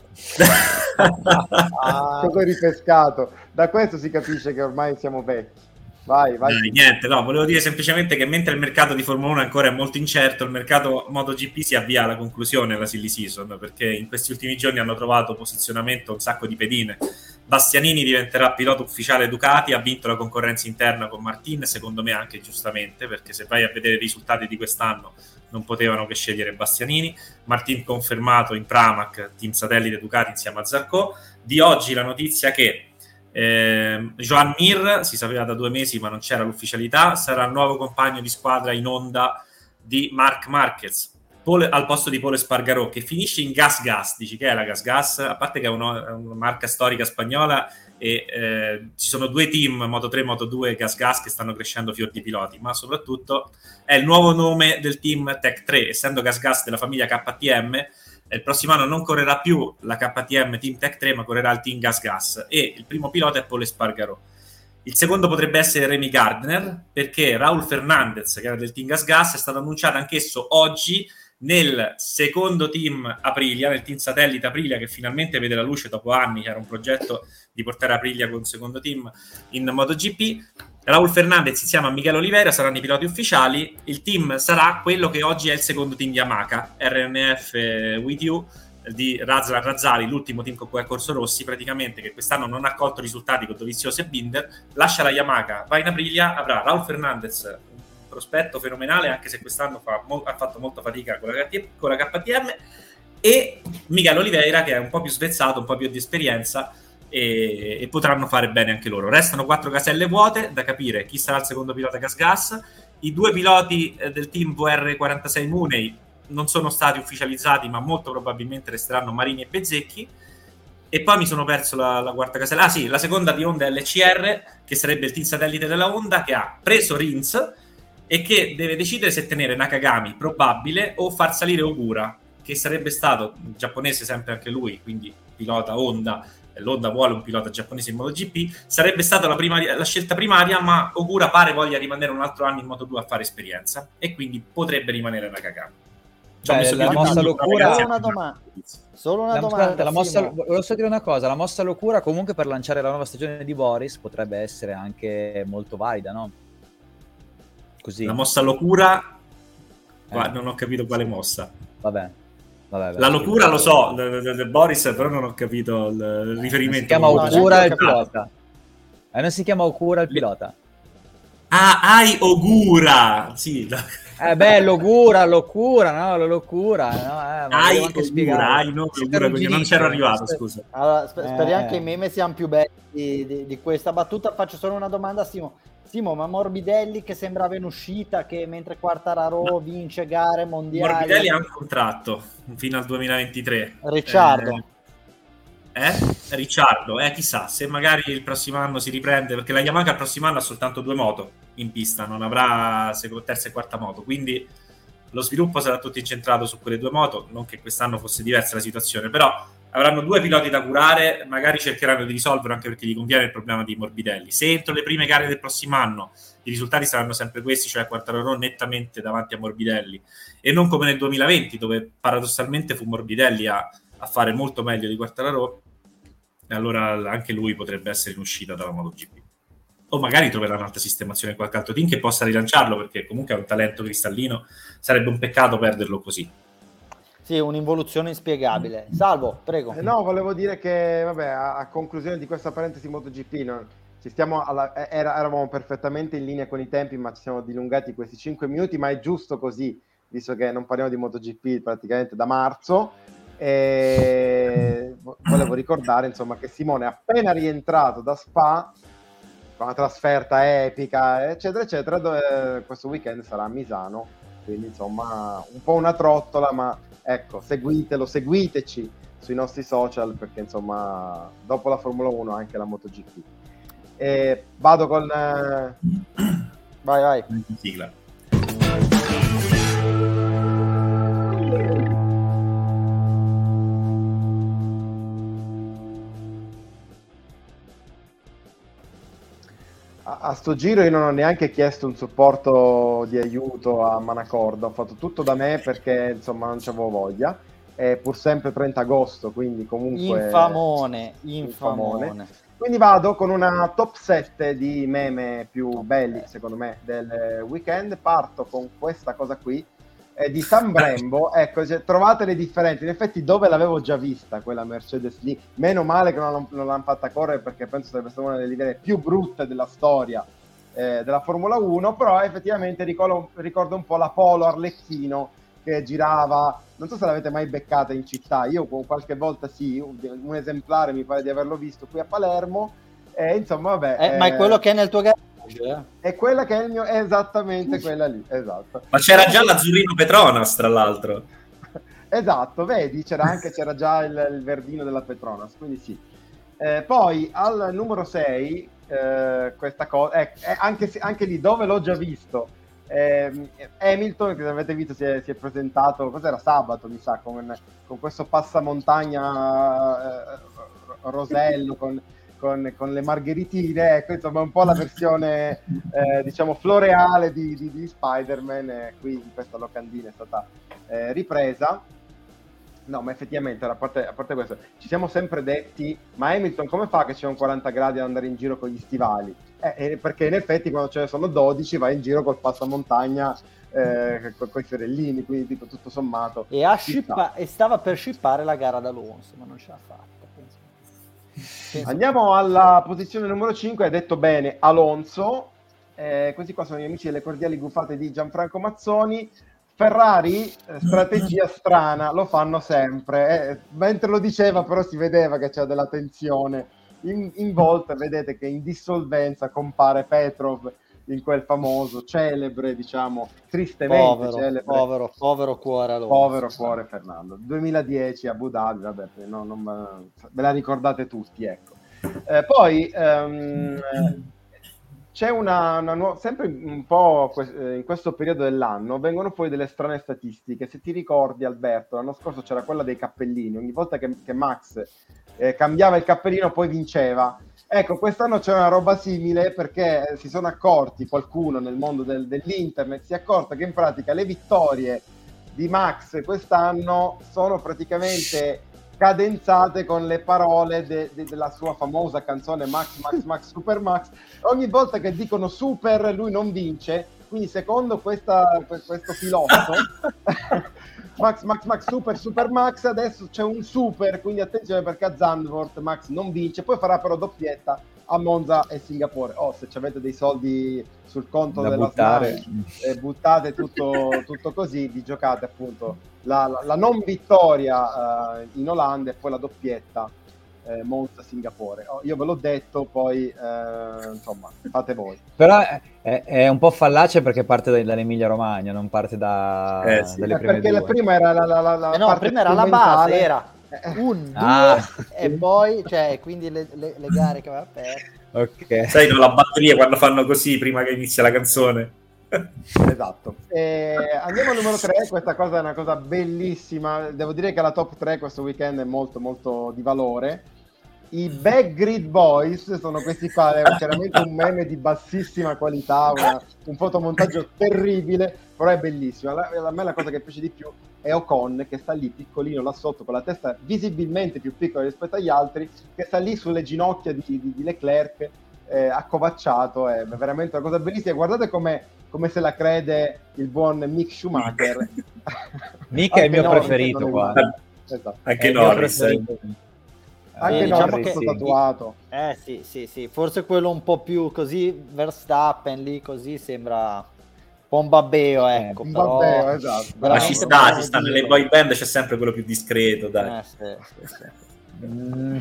ah, ripescato. Da questo si capisce che ormai siamo vecchi. Vai, vai. Eh, niente, no, volevo dire semplicemente che mentre il mercato di Formula 1 ancora è molto incerto, il mercato MotoGP si avvia alla conclusione la silly season, perché in questi ultimi giorni hanno trovato posizionamento un sacco di pedine Bastianini diventerà pilota ufficiale Ducati, ha vinto la concorrenza interna con Martin, secondo me anche giustamente, perché se vai a vedere i risultati di quest'anno non potevano che scegliere Bastianini. Martin confermato in Pramac, team satellite Ducati insieme a Zarco. Di oggi la notizia che eh, Joan Mir, si sapeva da due mesi ma non c'era l'ufficialità, sarà il nuovo compagno di squadra in onda di Mark Marquez Paul, al posto di Paul Spargarò che finisce in Gas Gas, dici che è la Gas Gas, a parte che è, uno, è una marca storica spagnola e eh, ci sono due team, Moto 3 e Moto 2 Gas Gas che stanno crescendo fior di piloti, ma soprattutto è il nuovo nome del team Tech 3, essendo Gas Gas della famiglia KTM, il prossimo anno non correrà più la KTM Team Tech 3, ma correrà il Team Gas Gas. E il primo pilota è Paul Spargarò. Il secondo potrebbe essere Remy Gardner, perché Raul Fernandez, che era del Team Gas Gas, è stato annunciato anch'esso oggi nel secondo team Aprilia, nel team satellite Aprilia che finalmente vede la luce dopo anni, che era un progetto di portare Aprilia con un secondo team in MotoGP. Raul Fernandez insieme a Michele Oliveira saranno i piloti ufficiali. Il team sarà quello che oggi è il secondo team Yamaha, RNF With You di Razza Razzali, l'ultimo team con cui ha corso Rossi, praticamente che quest'anno non ha colto risultati con Dovizioso e Binder, lascia la Yamaha, va in Aprilia, avrà Raul Fernandez prospetto fenomenale, anche se quest'anno fa, mo, ha fatto molta fatica con la, con la KTM, e Miguel Oliveira che è un po' più svezzato, un po' più di esperienza e, e, potranno fare bene anche loro. Restano quattro caselle vuote da capire chi sarà il secondo pilota Gas Gas. I due piloti eh, del team VR46 Mooney non sono stati ufficializzati, ma molto probabilmente resteranno Marini e Bezzecchi. E poi mi sono perso la, la quarta casella. Ah sì, la seconda di Honda LCR, che sarebbe il team satellite della Honda, che ha preso Rins, e che deve decidere se tenere Nakagami, probabile, o far salire Ogura, che sarebbe stato giapponese sempre anche lui, quindi pilota Honda, l'Honda vuole un pilota giapponese in MotoGP, sarebbe stata la, primaria, la scelta primaria, ma Ogura pare voglia rimanere un altro anno in Moto2 a fare esperienza e quindi potrebbe rimanere Nakagami. Ci ho Beh, messo la mossa locura- una domanda. Solo una La, domanda. scusate, la mossa, volevo solo dire una cosa, la mossa locura comunque per lanciare la nuova stagione di Boris potrebbe essere anche molto valida, no? Così, La mossa locura, Eh. Guarda, non ho capito quale mossa. vabbè. vabbè, La locura lo so, de, de- de Boris, però non ho capito il, il riferimento. Si chiama Okura il pilota. Eh, non si chiama Okura il pilota. Ah, Ai Ogura! Sì, Eh beh, locura, locura, no? La locura, no? Eh, ma Ai Ogura, spiegare. Ai no, Siete Ogura, quindi non c'ero arrivato, scusa. Allora, sper- speriamo Eh. che i meme siano più belli di, di- di questa battuta. Faccio solo una domanda a Simo. Simo, ma Morbidelli che sembrava in uscita, che mentre Quartararo No. vince gare mondiali... Morbidelli ha un contratto fino al 2023. Ricciardo. Eh, eh? Ricciardo, eh, chissà, se magari il prossimo anno si riprende, perché la Yamaha il prossimo anno ha soltanto due moto in pista, non avrà seco- terza e quarta moto, quindi lo sviluppo sarà tutto incentrato su quelle due moto, non che quest'anno fosse diversa la situazione, però avranno due piloti da curare, magari cercheranno di risolvere anche perché gli conviene il problema di Morbidelli. Se entro le prime gare del prossimo anno i risultati saranno sempre questi, cioè Quartararo nettamente davanti a Morbidelli e non come nel 2020 dove paradossalmente fu Morbidelli a, a fare molto meglio di Quartararo e allora anche lui potrebbe essere in uscita dalla MotoGP. O magari troverà un'altra sistemazione in qualche altro team che possa rilanciarlo perché comunque è un talento cristallino, sarebbe un peccato perderlo così. Sì, un'involuzione inspiegabile. Salvo, prego. Eh, no, volevo dire che, vabbè, a, a conclusione di questa parentesi MotoGP, no, alla- eh, era- eravamo perfettamente in linea con i tempi, ma ci siamo dilungati questi 5 minuti, ma è giusto così, visto che non parliamo di MotoGP praticamente da marzo. E vo- volevo ricordare, insomma, che Simone appena rientrato da Spa, con una trasferta epica, eccetera, eccetera, dove questo weekend sarà a Misano, quindi insomma un po' una trottola, ma ecco, seguitelo, seguiteci sui nostri social perché insomma dopo la Formula 1 anche la MotoGP. E vado con... eh, Vai, vai. Sigla. A, a sto giro io non ho neanche chiesto un supporto di aiuto a Manacorda, ho fatto tutto da me perché insomma non c'avevo voglia. È pur sempre 30 agosto, quindi comunque... Infamone, infamone. Infamone. Quindi vado con una top 7 di meme più belli, secondo me, del weekend. Parto con questa cosa qui eh, di San Brembo. Ecco, cioè, trovate le differenze. In effetti, dove l'avevo già vista quella Mercedes lì, meno male che non, l'hanno- non l'hanno fatta correre perché penso sarebbe stata una delle linee più brutte della storia eh, della Formula 1. Però effettivamente ricordo, ricordo un po' la Polo Arlecchino che girava. Non so se l'avete mai beccata in città, io qualche volta sì, un, un esemplare mi pare di averlo visto qui a Palermo. E insomma, vabbè, Eh, ma è eh, quello che è nel tuo garage? È quella che è il mio, è esattamente quella lì, esatto. Ma c'era già l'azzurrino Petronas, tra l'altro. Esatto, vedi, c'era anche c'era già il, il verdino della Petronas, quindi sì. Eh, poi al numero 6, questa cosa, eh, eh, anche, se- anche lì dove l'ho già visto, ehm, Hamilton, che avete visto, si è, si è presentato, cos'era sabato, mi sa, con, con questo passamontagna eh, rosello, con, con- con le margheritine, ecco, insomma, un po' la versione, eh, diciamo, floreale di, di- di Spider-Man, e qui in questa locandina è stata eh, ripresa. No, ma effettivamente, a parte, a parte questo, ci siamo sempre detti, ma Hamilton come fa che c'è un 40 gradi ad andare in giro con gli stivali? Eh, eh, perché in effetti quando ce ne sono 12 va in giro col passamontagna eh, con i fiorellini, quindi dico tutto sommato. E, shippa- e stava per shippare la gara d'Alonso, ma non ce l'ha fatta. Andiamo alla posizione numero 5, hai detto bene Alonso, Eh, questi qua sono gli amici delle cordiali gufate di Gianfranco Mazzoni. Ferrari, eh, strategia strana, lo fanno sempre. Eh, mentre lo diceva però si vedeva che c'era della tensione. In, in volta vedete che in dissolvenza compare Petrov in quel famoso, celebre, diciamo, tristemente povero, celebre povero, povero cuore Alonso. Povero cuore Fernando. 2010 Abu Dhabi, vabbè, no, non ve- ve la ricordate tutti, ecco. Eh, poi eh, c'è una, una nuova, sempre un po' eh, in questo periodo dell'anno vengono fuori delle strane statistiche. Se ti ricordi, Alberto, l'anno scorso c'era quella dei cappellini. Ogni volta che, che Max eh, cambiava il cappellino, poi vinceva. Ecco, quest'anno c'è una roba simile perché eh, si sono accorti, qualcuno nel mondo del- dell'internet si è accorto che in pratica le vittorie di Max quest'anno sono praticamente cadenzate con le parole de- de- della sua famosa canzone Max, Max, Max, Super Max. Ogni volta che dicono super lui non vince, quindi secondo questa, questo filotto, Max, Max, Max, Super, Super Max, adesso c'è un super, quindi attenzione perché a Zandvoort Max non vince, poi farà però doppietta a Monza e Singapore. Oh, se avete dei soldi sul conto Da della buttare. SNAI, eh, buttate tutto, tutto così, vi giocate appunto la, la- non vittoria eh, in Olanda e poi la doppietta eh, Monza-Singapore. Oh, io ve l'ho detto, poi eh, insomma fate voi. Però è, è- un po' fallace perché parte da- dall'Emilia Romagna, non parte da, Eh, sì. dalle Eh, prime perché due. la prima era la, la, la, la Eh no, parte prima era la base, era Eh, un, due Ah. e poi, cioè, quindi le, le- le gare che aveva perso. Ok. Sai, la batteria quando fanno così prima che inizia la canzone. Esatto. E andiamo al numero 3, questa cosa è una cosa bellissima, devo dire che la top 3 questo weekend è molto molto di valore. I Backgrid Boys sono questi qua, è chiaramente un meme di bassissima qualità, una- un fotomontaggio terribile, però è bellissimo. La- A me la cosa che piace di più è Ocon che sta lì piccolino là sotto con la testa visibilmente più piccola rispetto agli altri, che sta lì sulle ginocchia di, di- di Leclerc, eh, accovacciato, è veramente una cosa bellissima. Guardate come, come se la crede il buon Mick Schumacher. Mick è il Anche mio Norris preferito è qua. Esatto. È Anche il mio Norris. eh. Anche Eh, diciamo Norris che- tatuato. Eh sì, sì, sì, forse quello un po' più così, Verstappen lì così sembra un po' un babbeo, ecco. Un però... babbeo, esatto. Ma ci sta, ci sta. Nelle boy band c'è sempre quello più discreto, dai. Eh, sì, sì, sì. Mm,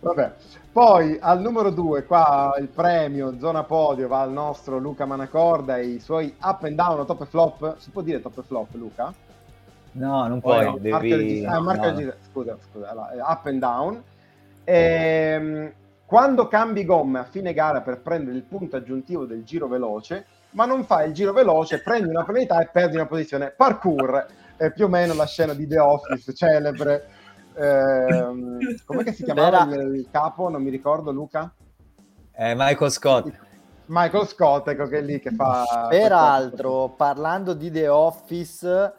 Vabbè. Poi al numero 2, qua il premio zona podio va al nostro Luca Manacorda e i suoi up and down o top e flop. Si può dire top e flop, Luca? no, non Oh, puoi. no, devi... marca registra- ah, no, no. registra- Scusa, scusa, allora, eh, up and down. Ehm, quando cambi gomme a fine gara per prendere il punto aggiuntivo del giro veloce, ma non fai il giro veloce, prendi una penalità e perdi una posizione. Parkour è più o meno la scena di The Office, celebre. Ehm, com'è che si chiamava il, il capo? Non mi ricordo, Luca? Eh, Michael Scott. Michael Scott, ecco che è lì che fa... Peraltro, parlando di The Office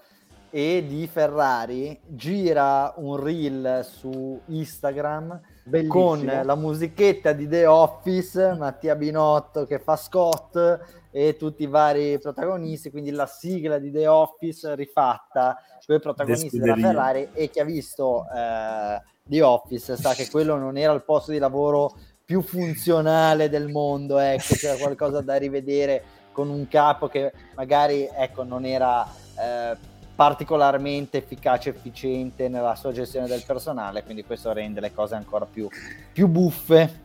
e di Ferrari, gira un reel su Instagram Bellissimo. con la musichetta di The Office, Mattia Binotto che fa Scott e tutti i vari protagonisti, quindi la sigla di The Office rifatta i protagonisti della. Ferrari e chi ha visto eh, The Office sa che quello non era il posto di lavoro più funzionale del mondo, ecco, c'era qualcosa da rivedere con un capo che magari ecco, non era eh, particolarmente efficace efficiente nella sua gestione del personale, quindi questo rende le cose ancora più, più buffe.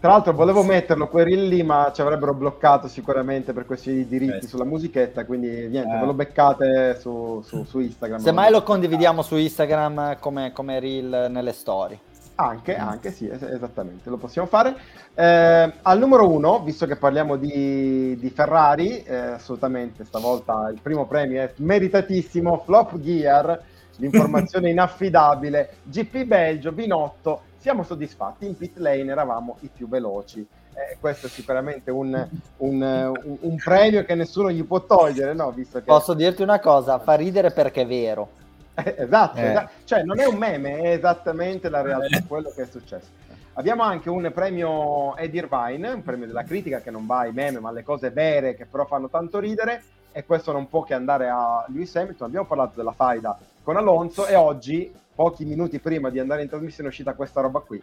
Tra l'altro volevo metterlo quel lì, ma ci avrebbero bloccato sicuramente per questi diritti Eh sì. sulla musichetta, quindi niente, Eh. ve lo beccate su, su- su Instagram. Semmai lo condividiamo su Instagram come, come reel nelle storie. Anche, anche sì, es- esattamente, lo possiamo fare. Eh, al numero uno, visto che parliamo di, di Ferrari, eh, assolutamente stavolta il primo premio è meritatissimo, Flop Gear, l'informazione inaffidabile, GP Belgio, Binotto, siamo soddisfatti, in pit lane eravamo i più veloci. Eh, questo è sicuramente un, un, un- un premio che nessuno gli può togliere, no? Visto che... Posso dirti una cosa, fa ridere perché è vero. Eh, esatto, Eh. esa- cioè non è un meme, è esattamente la realtà, quello che è successo. Abbiamo anche un premio Ed Irvine, un premio della critica che non va ai meme, ma alle cose vere che però fanno tanto ridere. E questo non può che andare a Lewis Hamilton. Abbiamo parlato della faida con Alonso e oggi, pochi minuti prima di andare in trasmissione, è uscita questa roba qui.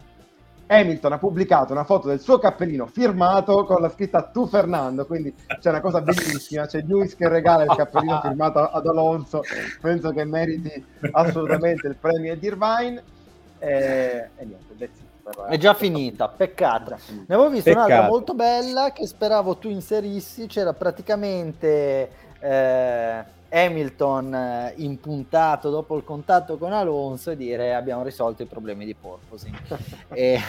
Hamilton ha pubblicato una foto del suo cappellino firmato con la scritta Tu Fernando, quindi c'è una cosa bellissima, c'è Lewis che regala il cappellino firmato ad Alonso, penso che meriti assolutamente il premio Ed Irvine e, e niente, that's it per- È già finita, peccato. Già finita. Ne avevo visto un'altra Peccato. molto bella che speravo tu inserissi, c'era praticamente eh, Hamilton eh, impuntato dopo il contatto con Alonso e dire abbiamo risolto i problemi di porpoising. e,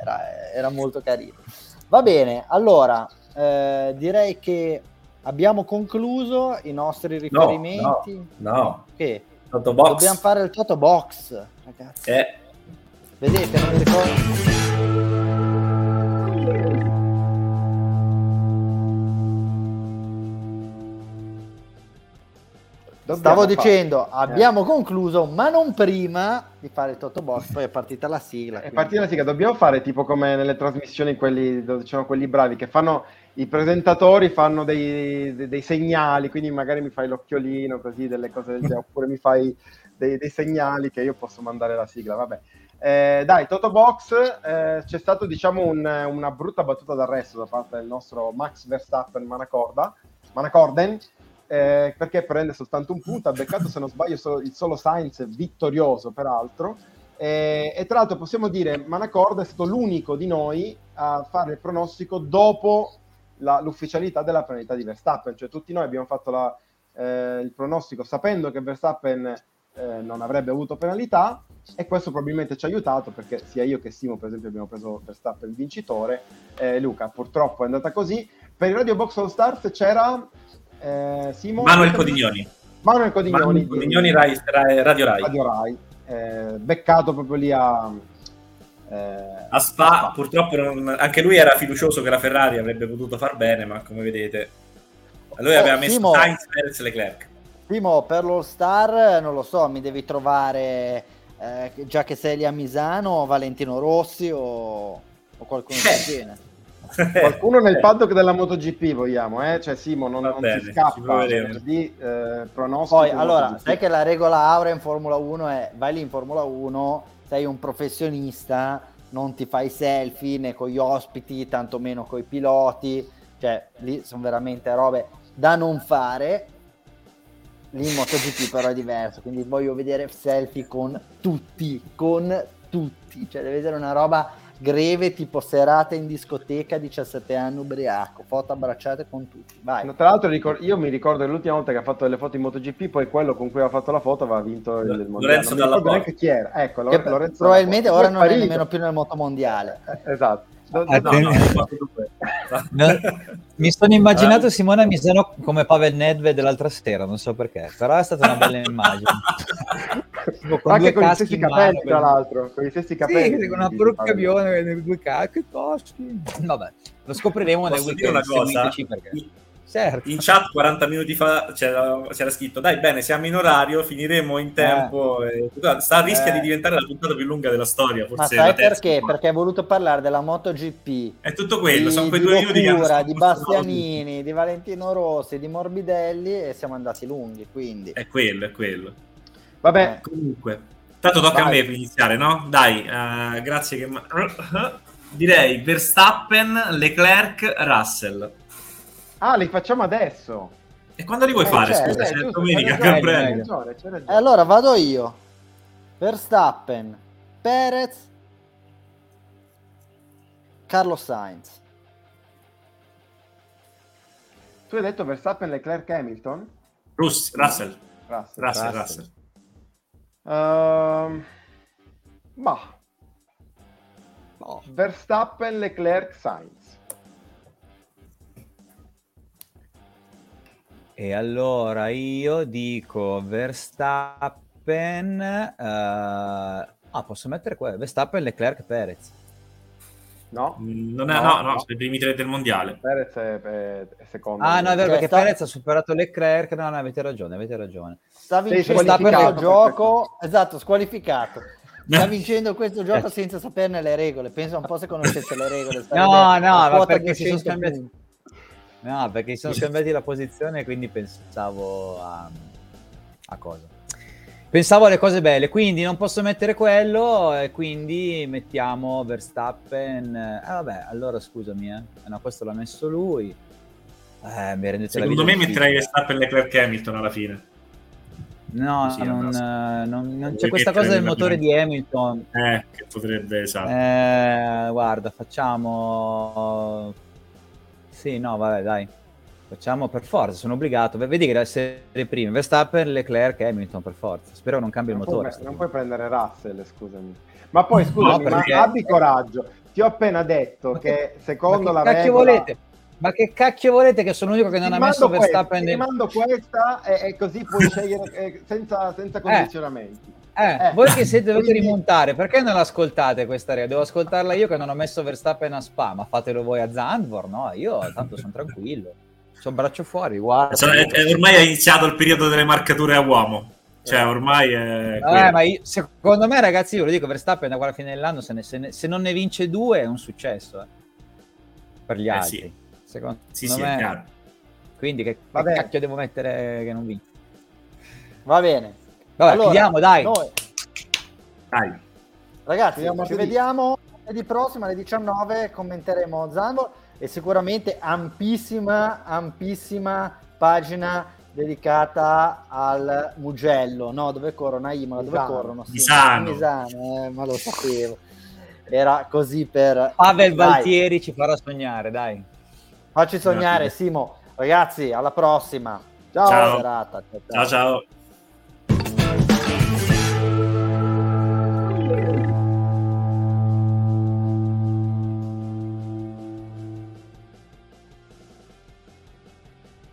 era, era molto carino. Va bene, allora eh, direi che abbiamo concluso i nostri riferimenti. No, Che Toto Box. dobbiamo fare il Toto Box, ragazzi. Eh, Vedete, non ricordo. Dobbiamo Stavo fare- dicendo, Eh. abbiamo concluso, ma non prima di fare il Toto Box, poi è partita la sigla. È quindi- partita la sigla, dobbiamo fare tipo come nelle trasmissioni quelli, dove c'erano quelli bravi che fanno i presentatori fanno dei, dei- dei segnali, quindi magari mi fai l'occhiolino così, delle cose del genere, oppure mi fai dei, dei segnali che io posso mandare la sigla, vabbè. Eh, dai, Toto Box, eh, c'è stato diciamo un- una brutta battuta d'arresto da parte del nostro Max Verstappen Manacorda, Manacorden, eh, perché prende soltanto un punto, ha beccato se non sbaglio solo- il solo Sainz vittorioso peraltro, eh, e tra l'altro possiamo dire Manacorda è stato l'unico di noi a fare il pronostico dopo la- l'ufficialità della penalità di Verstappen, cioè tutti noi abbiamo fatto la- eh, il pronostico sapendo che Verstappen eh, non avrebbe avuto penalità e questo probabilmente ci ha aiutato perché sia io che Simo per esempio abbiamo preso Verstappen vincitore, Eh, Luca purtroppo è andata così, per il Radio Box All Stars c'era eh, Simo Manuel Codignoni. Manuel Codignoni, Manuel Codignoni Rai- Rai- Radio Rai. Radio Rai, eh, beccato proprio lì a... eh, A Spa, purtroppo non- anche lui era fiducioso che la Ferrari avrebbe potuto far bene, ma come vedete, lui Oh, aveva messo Simo. Sainz, Perez Leclerc. Timo, per l'All Star, non lo so, mi devi trovare, eh, già che sei lì a Misano, Valentino Rossi o, o qualcuno Eh. genere. Qualcuno nel Eh, paddock della MotoGP vogliamo, eh? Cioè Simo non, non bene, si scappa proveremo. venerdì, eh, pronostico. Poi, allora, MotoGP. sai che la regola aurea in Formula 1 è, vai lì in Formula 1, sei un professionista, non ti fai selfie né con gli ospiti, tantomeno con i piloti, cioè lì sono veramente robe da non fare. Lì in MotoGP però è diverso, quindi voglio vedere selfie con tutti, con tutti, cioè deve essere una roba greve tipo serata in discoteca 17 anni ubriaco, foto abbracciate con tutti, vai. No, Tra l'altro ricor- io mi ricordo che l'ultima volta che ha fatto delle foto in MotoGP, poi quello con cui aveva fatto la foto aveva vinto il, il mondiale. Lorenzo non ricordo Porta. neanche chi era. Ecco, Lorenzo probabilmente ora non è nemmeno più nel motomondiale. Eh, Esatto. No, no. No, mi sono immaginato Ah. Simone Misano come Pavel Nedved dell'altra sera, non so perché, però è stata una bella immagine. Tipo con Anche con i caschi stessi capelli, mano, tra l'altro. Con i stessi capelli. Sì, con una bione con due caschi. Vabbè, lo scopriremo nel Posso dire una weekend, cosa? seguiteci perché... In- Certo. In chat 40 minuti fa c'era, c'era scritto dai bene siamo in orario, finiremo in tempo. e- Sta a rischio Eh. di diventare la puntata più lunga della storia. Ma Forse sai la terza. perché? Perché hai voluto parlare della MotoGP, È tutto quello, di, sono quei due minuti Locura, di Bastianini, di Valentino Rossi, di Morbidelli e siamo andati lunghi, quindi... È quello, è quello. Vabbè, Comunque, tanto tocca Vai. a me per iniziare, no? Dai, eh, grazie che... ma- Direi Verstappen, Leclerc, Russell. Ah, li facciamo adesso. E quando li vuoi Eh, fare? Scusa, Eh, c'è domenica, Premio. c'hai ragione, c'hai ragione. E allora vado io. Verstappen, Perez, Carlos Sainz. Tu hai detto Verstappen, Leclerc, Hamilton? Rus- Russell, Russell. Russell, Russell. Russell. Ehm, ma No. Verstappen, Leclerc, Sainz. E allora io dico Verstappen... eh, ah, posso mettere qua? Verstappen, Leclerc, Perez. No? Non è, No, no, no, no. sono i primi tre del mondiale. Perez è, è- è secondo. Ah, no, è vero, perché sta- Perez ha superato Leclerc. No, no, avete ragione, avete ragione. Sta vincendo squalificato, questo gioco, esatto, squalificato. Sta vincendo questo gioco senza saperne le regole. Pensa un po' se conoscesse le regole. No, sarebbe no, a ma quota perché si sono 200 scambiati. punti. No, perché si sono scambiati la posizione, quindi pensavo a, a cosa. Pensavo alle cose belle, quindi non posso mettere quello e quindi mettiamo Verstappen. Ah, vabbè, allora scusami, eh. Eh, No, questo l'ha messo lui. Eh, mi Secondo me metterei Verstappen, Leclerc, Hamilton alla fine. No, Così, non, eh, non- non c'è questa cosa del motore di Hamilton. Eh, che potrebbe, esatto. Eh, guarda, facciamo. Sì, no, vabbè, dai. Facciamo per forza, sono obbligato. Vedi che deve essere prima. Verstappen, Leclerc e Hamilton per forza. Spero non cambi il Non motore. puoi, non puoi prendere Russell, scusami. Ma poi scusami, No, perché- ma abbi coraggio. Ti ho appena detto Ma che, che- secondo Ma la che cacchio regola... volete? Ma che cacchio volete che sono l'unico che non Ti ha messo questa, Verstappen ti nel... mando questa e, e così puoi scegliere eh, senza, senza condizionamenti. Eh, Eh, voi che siete dovete quindi- rimontare, perché non ascoltate questa regola? Devo ascoltarla io che non ho messo Verstappen a Spa, ma fatelo voi a Zandvoort, no? Io tanto sono tranquillo. sono braccio fuori, guarda. Cioè, è- è- ormai è iniziato il periodo delle marcature a uomo. Cioè, ormai è... Eh, ma io- secondo me, ragazzi, io ve lo dico, Verstappen da qua alla fine dell'anno, se, ne- se ne- se non ne vince due è un successo eh, per gli Eh, altri. sì. Secondo Sì, secondo sì, è me, chiaro. quindi che, che cacchio devo mettere che non vince? Va bene. Vabbè, Allora, chiudiamo, dai. noi- Dai. Ragazzi, Vediamo ci martedì. vediamo lunedì prossimo alle 19, commenteremo Zambor e sicuramente ampissima, ampissima pagina dedicata al Mugello, no? Dove corrono? A Imola, dove Misano. corrono? Sì, Misano. Misano, eh, ma lo sapevo. Era così per... Pavel Dai, Valtieri ci farà sognare, dai. Facci sognare. Simo. Ragazzi, alla prossima. Ciao. Ciao. Serata. Ciao, ciao.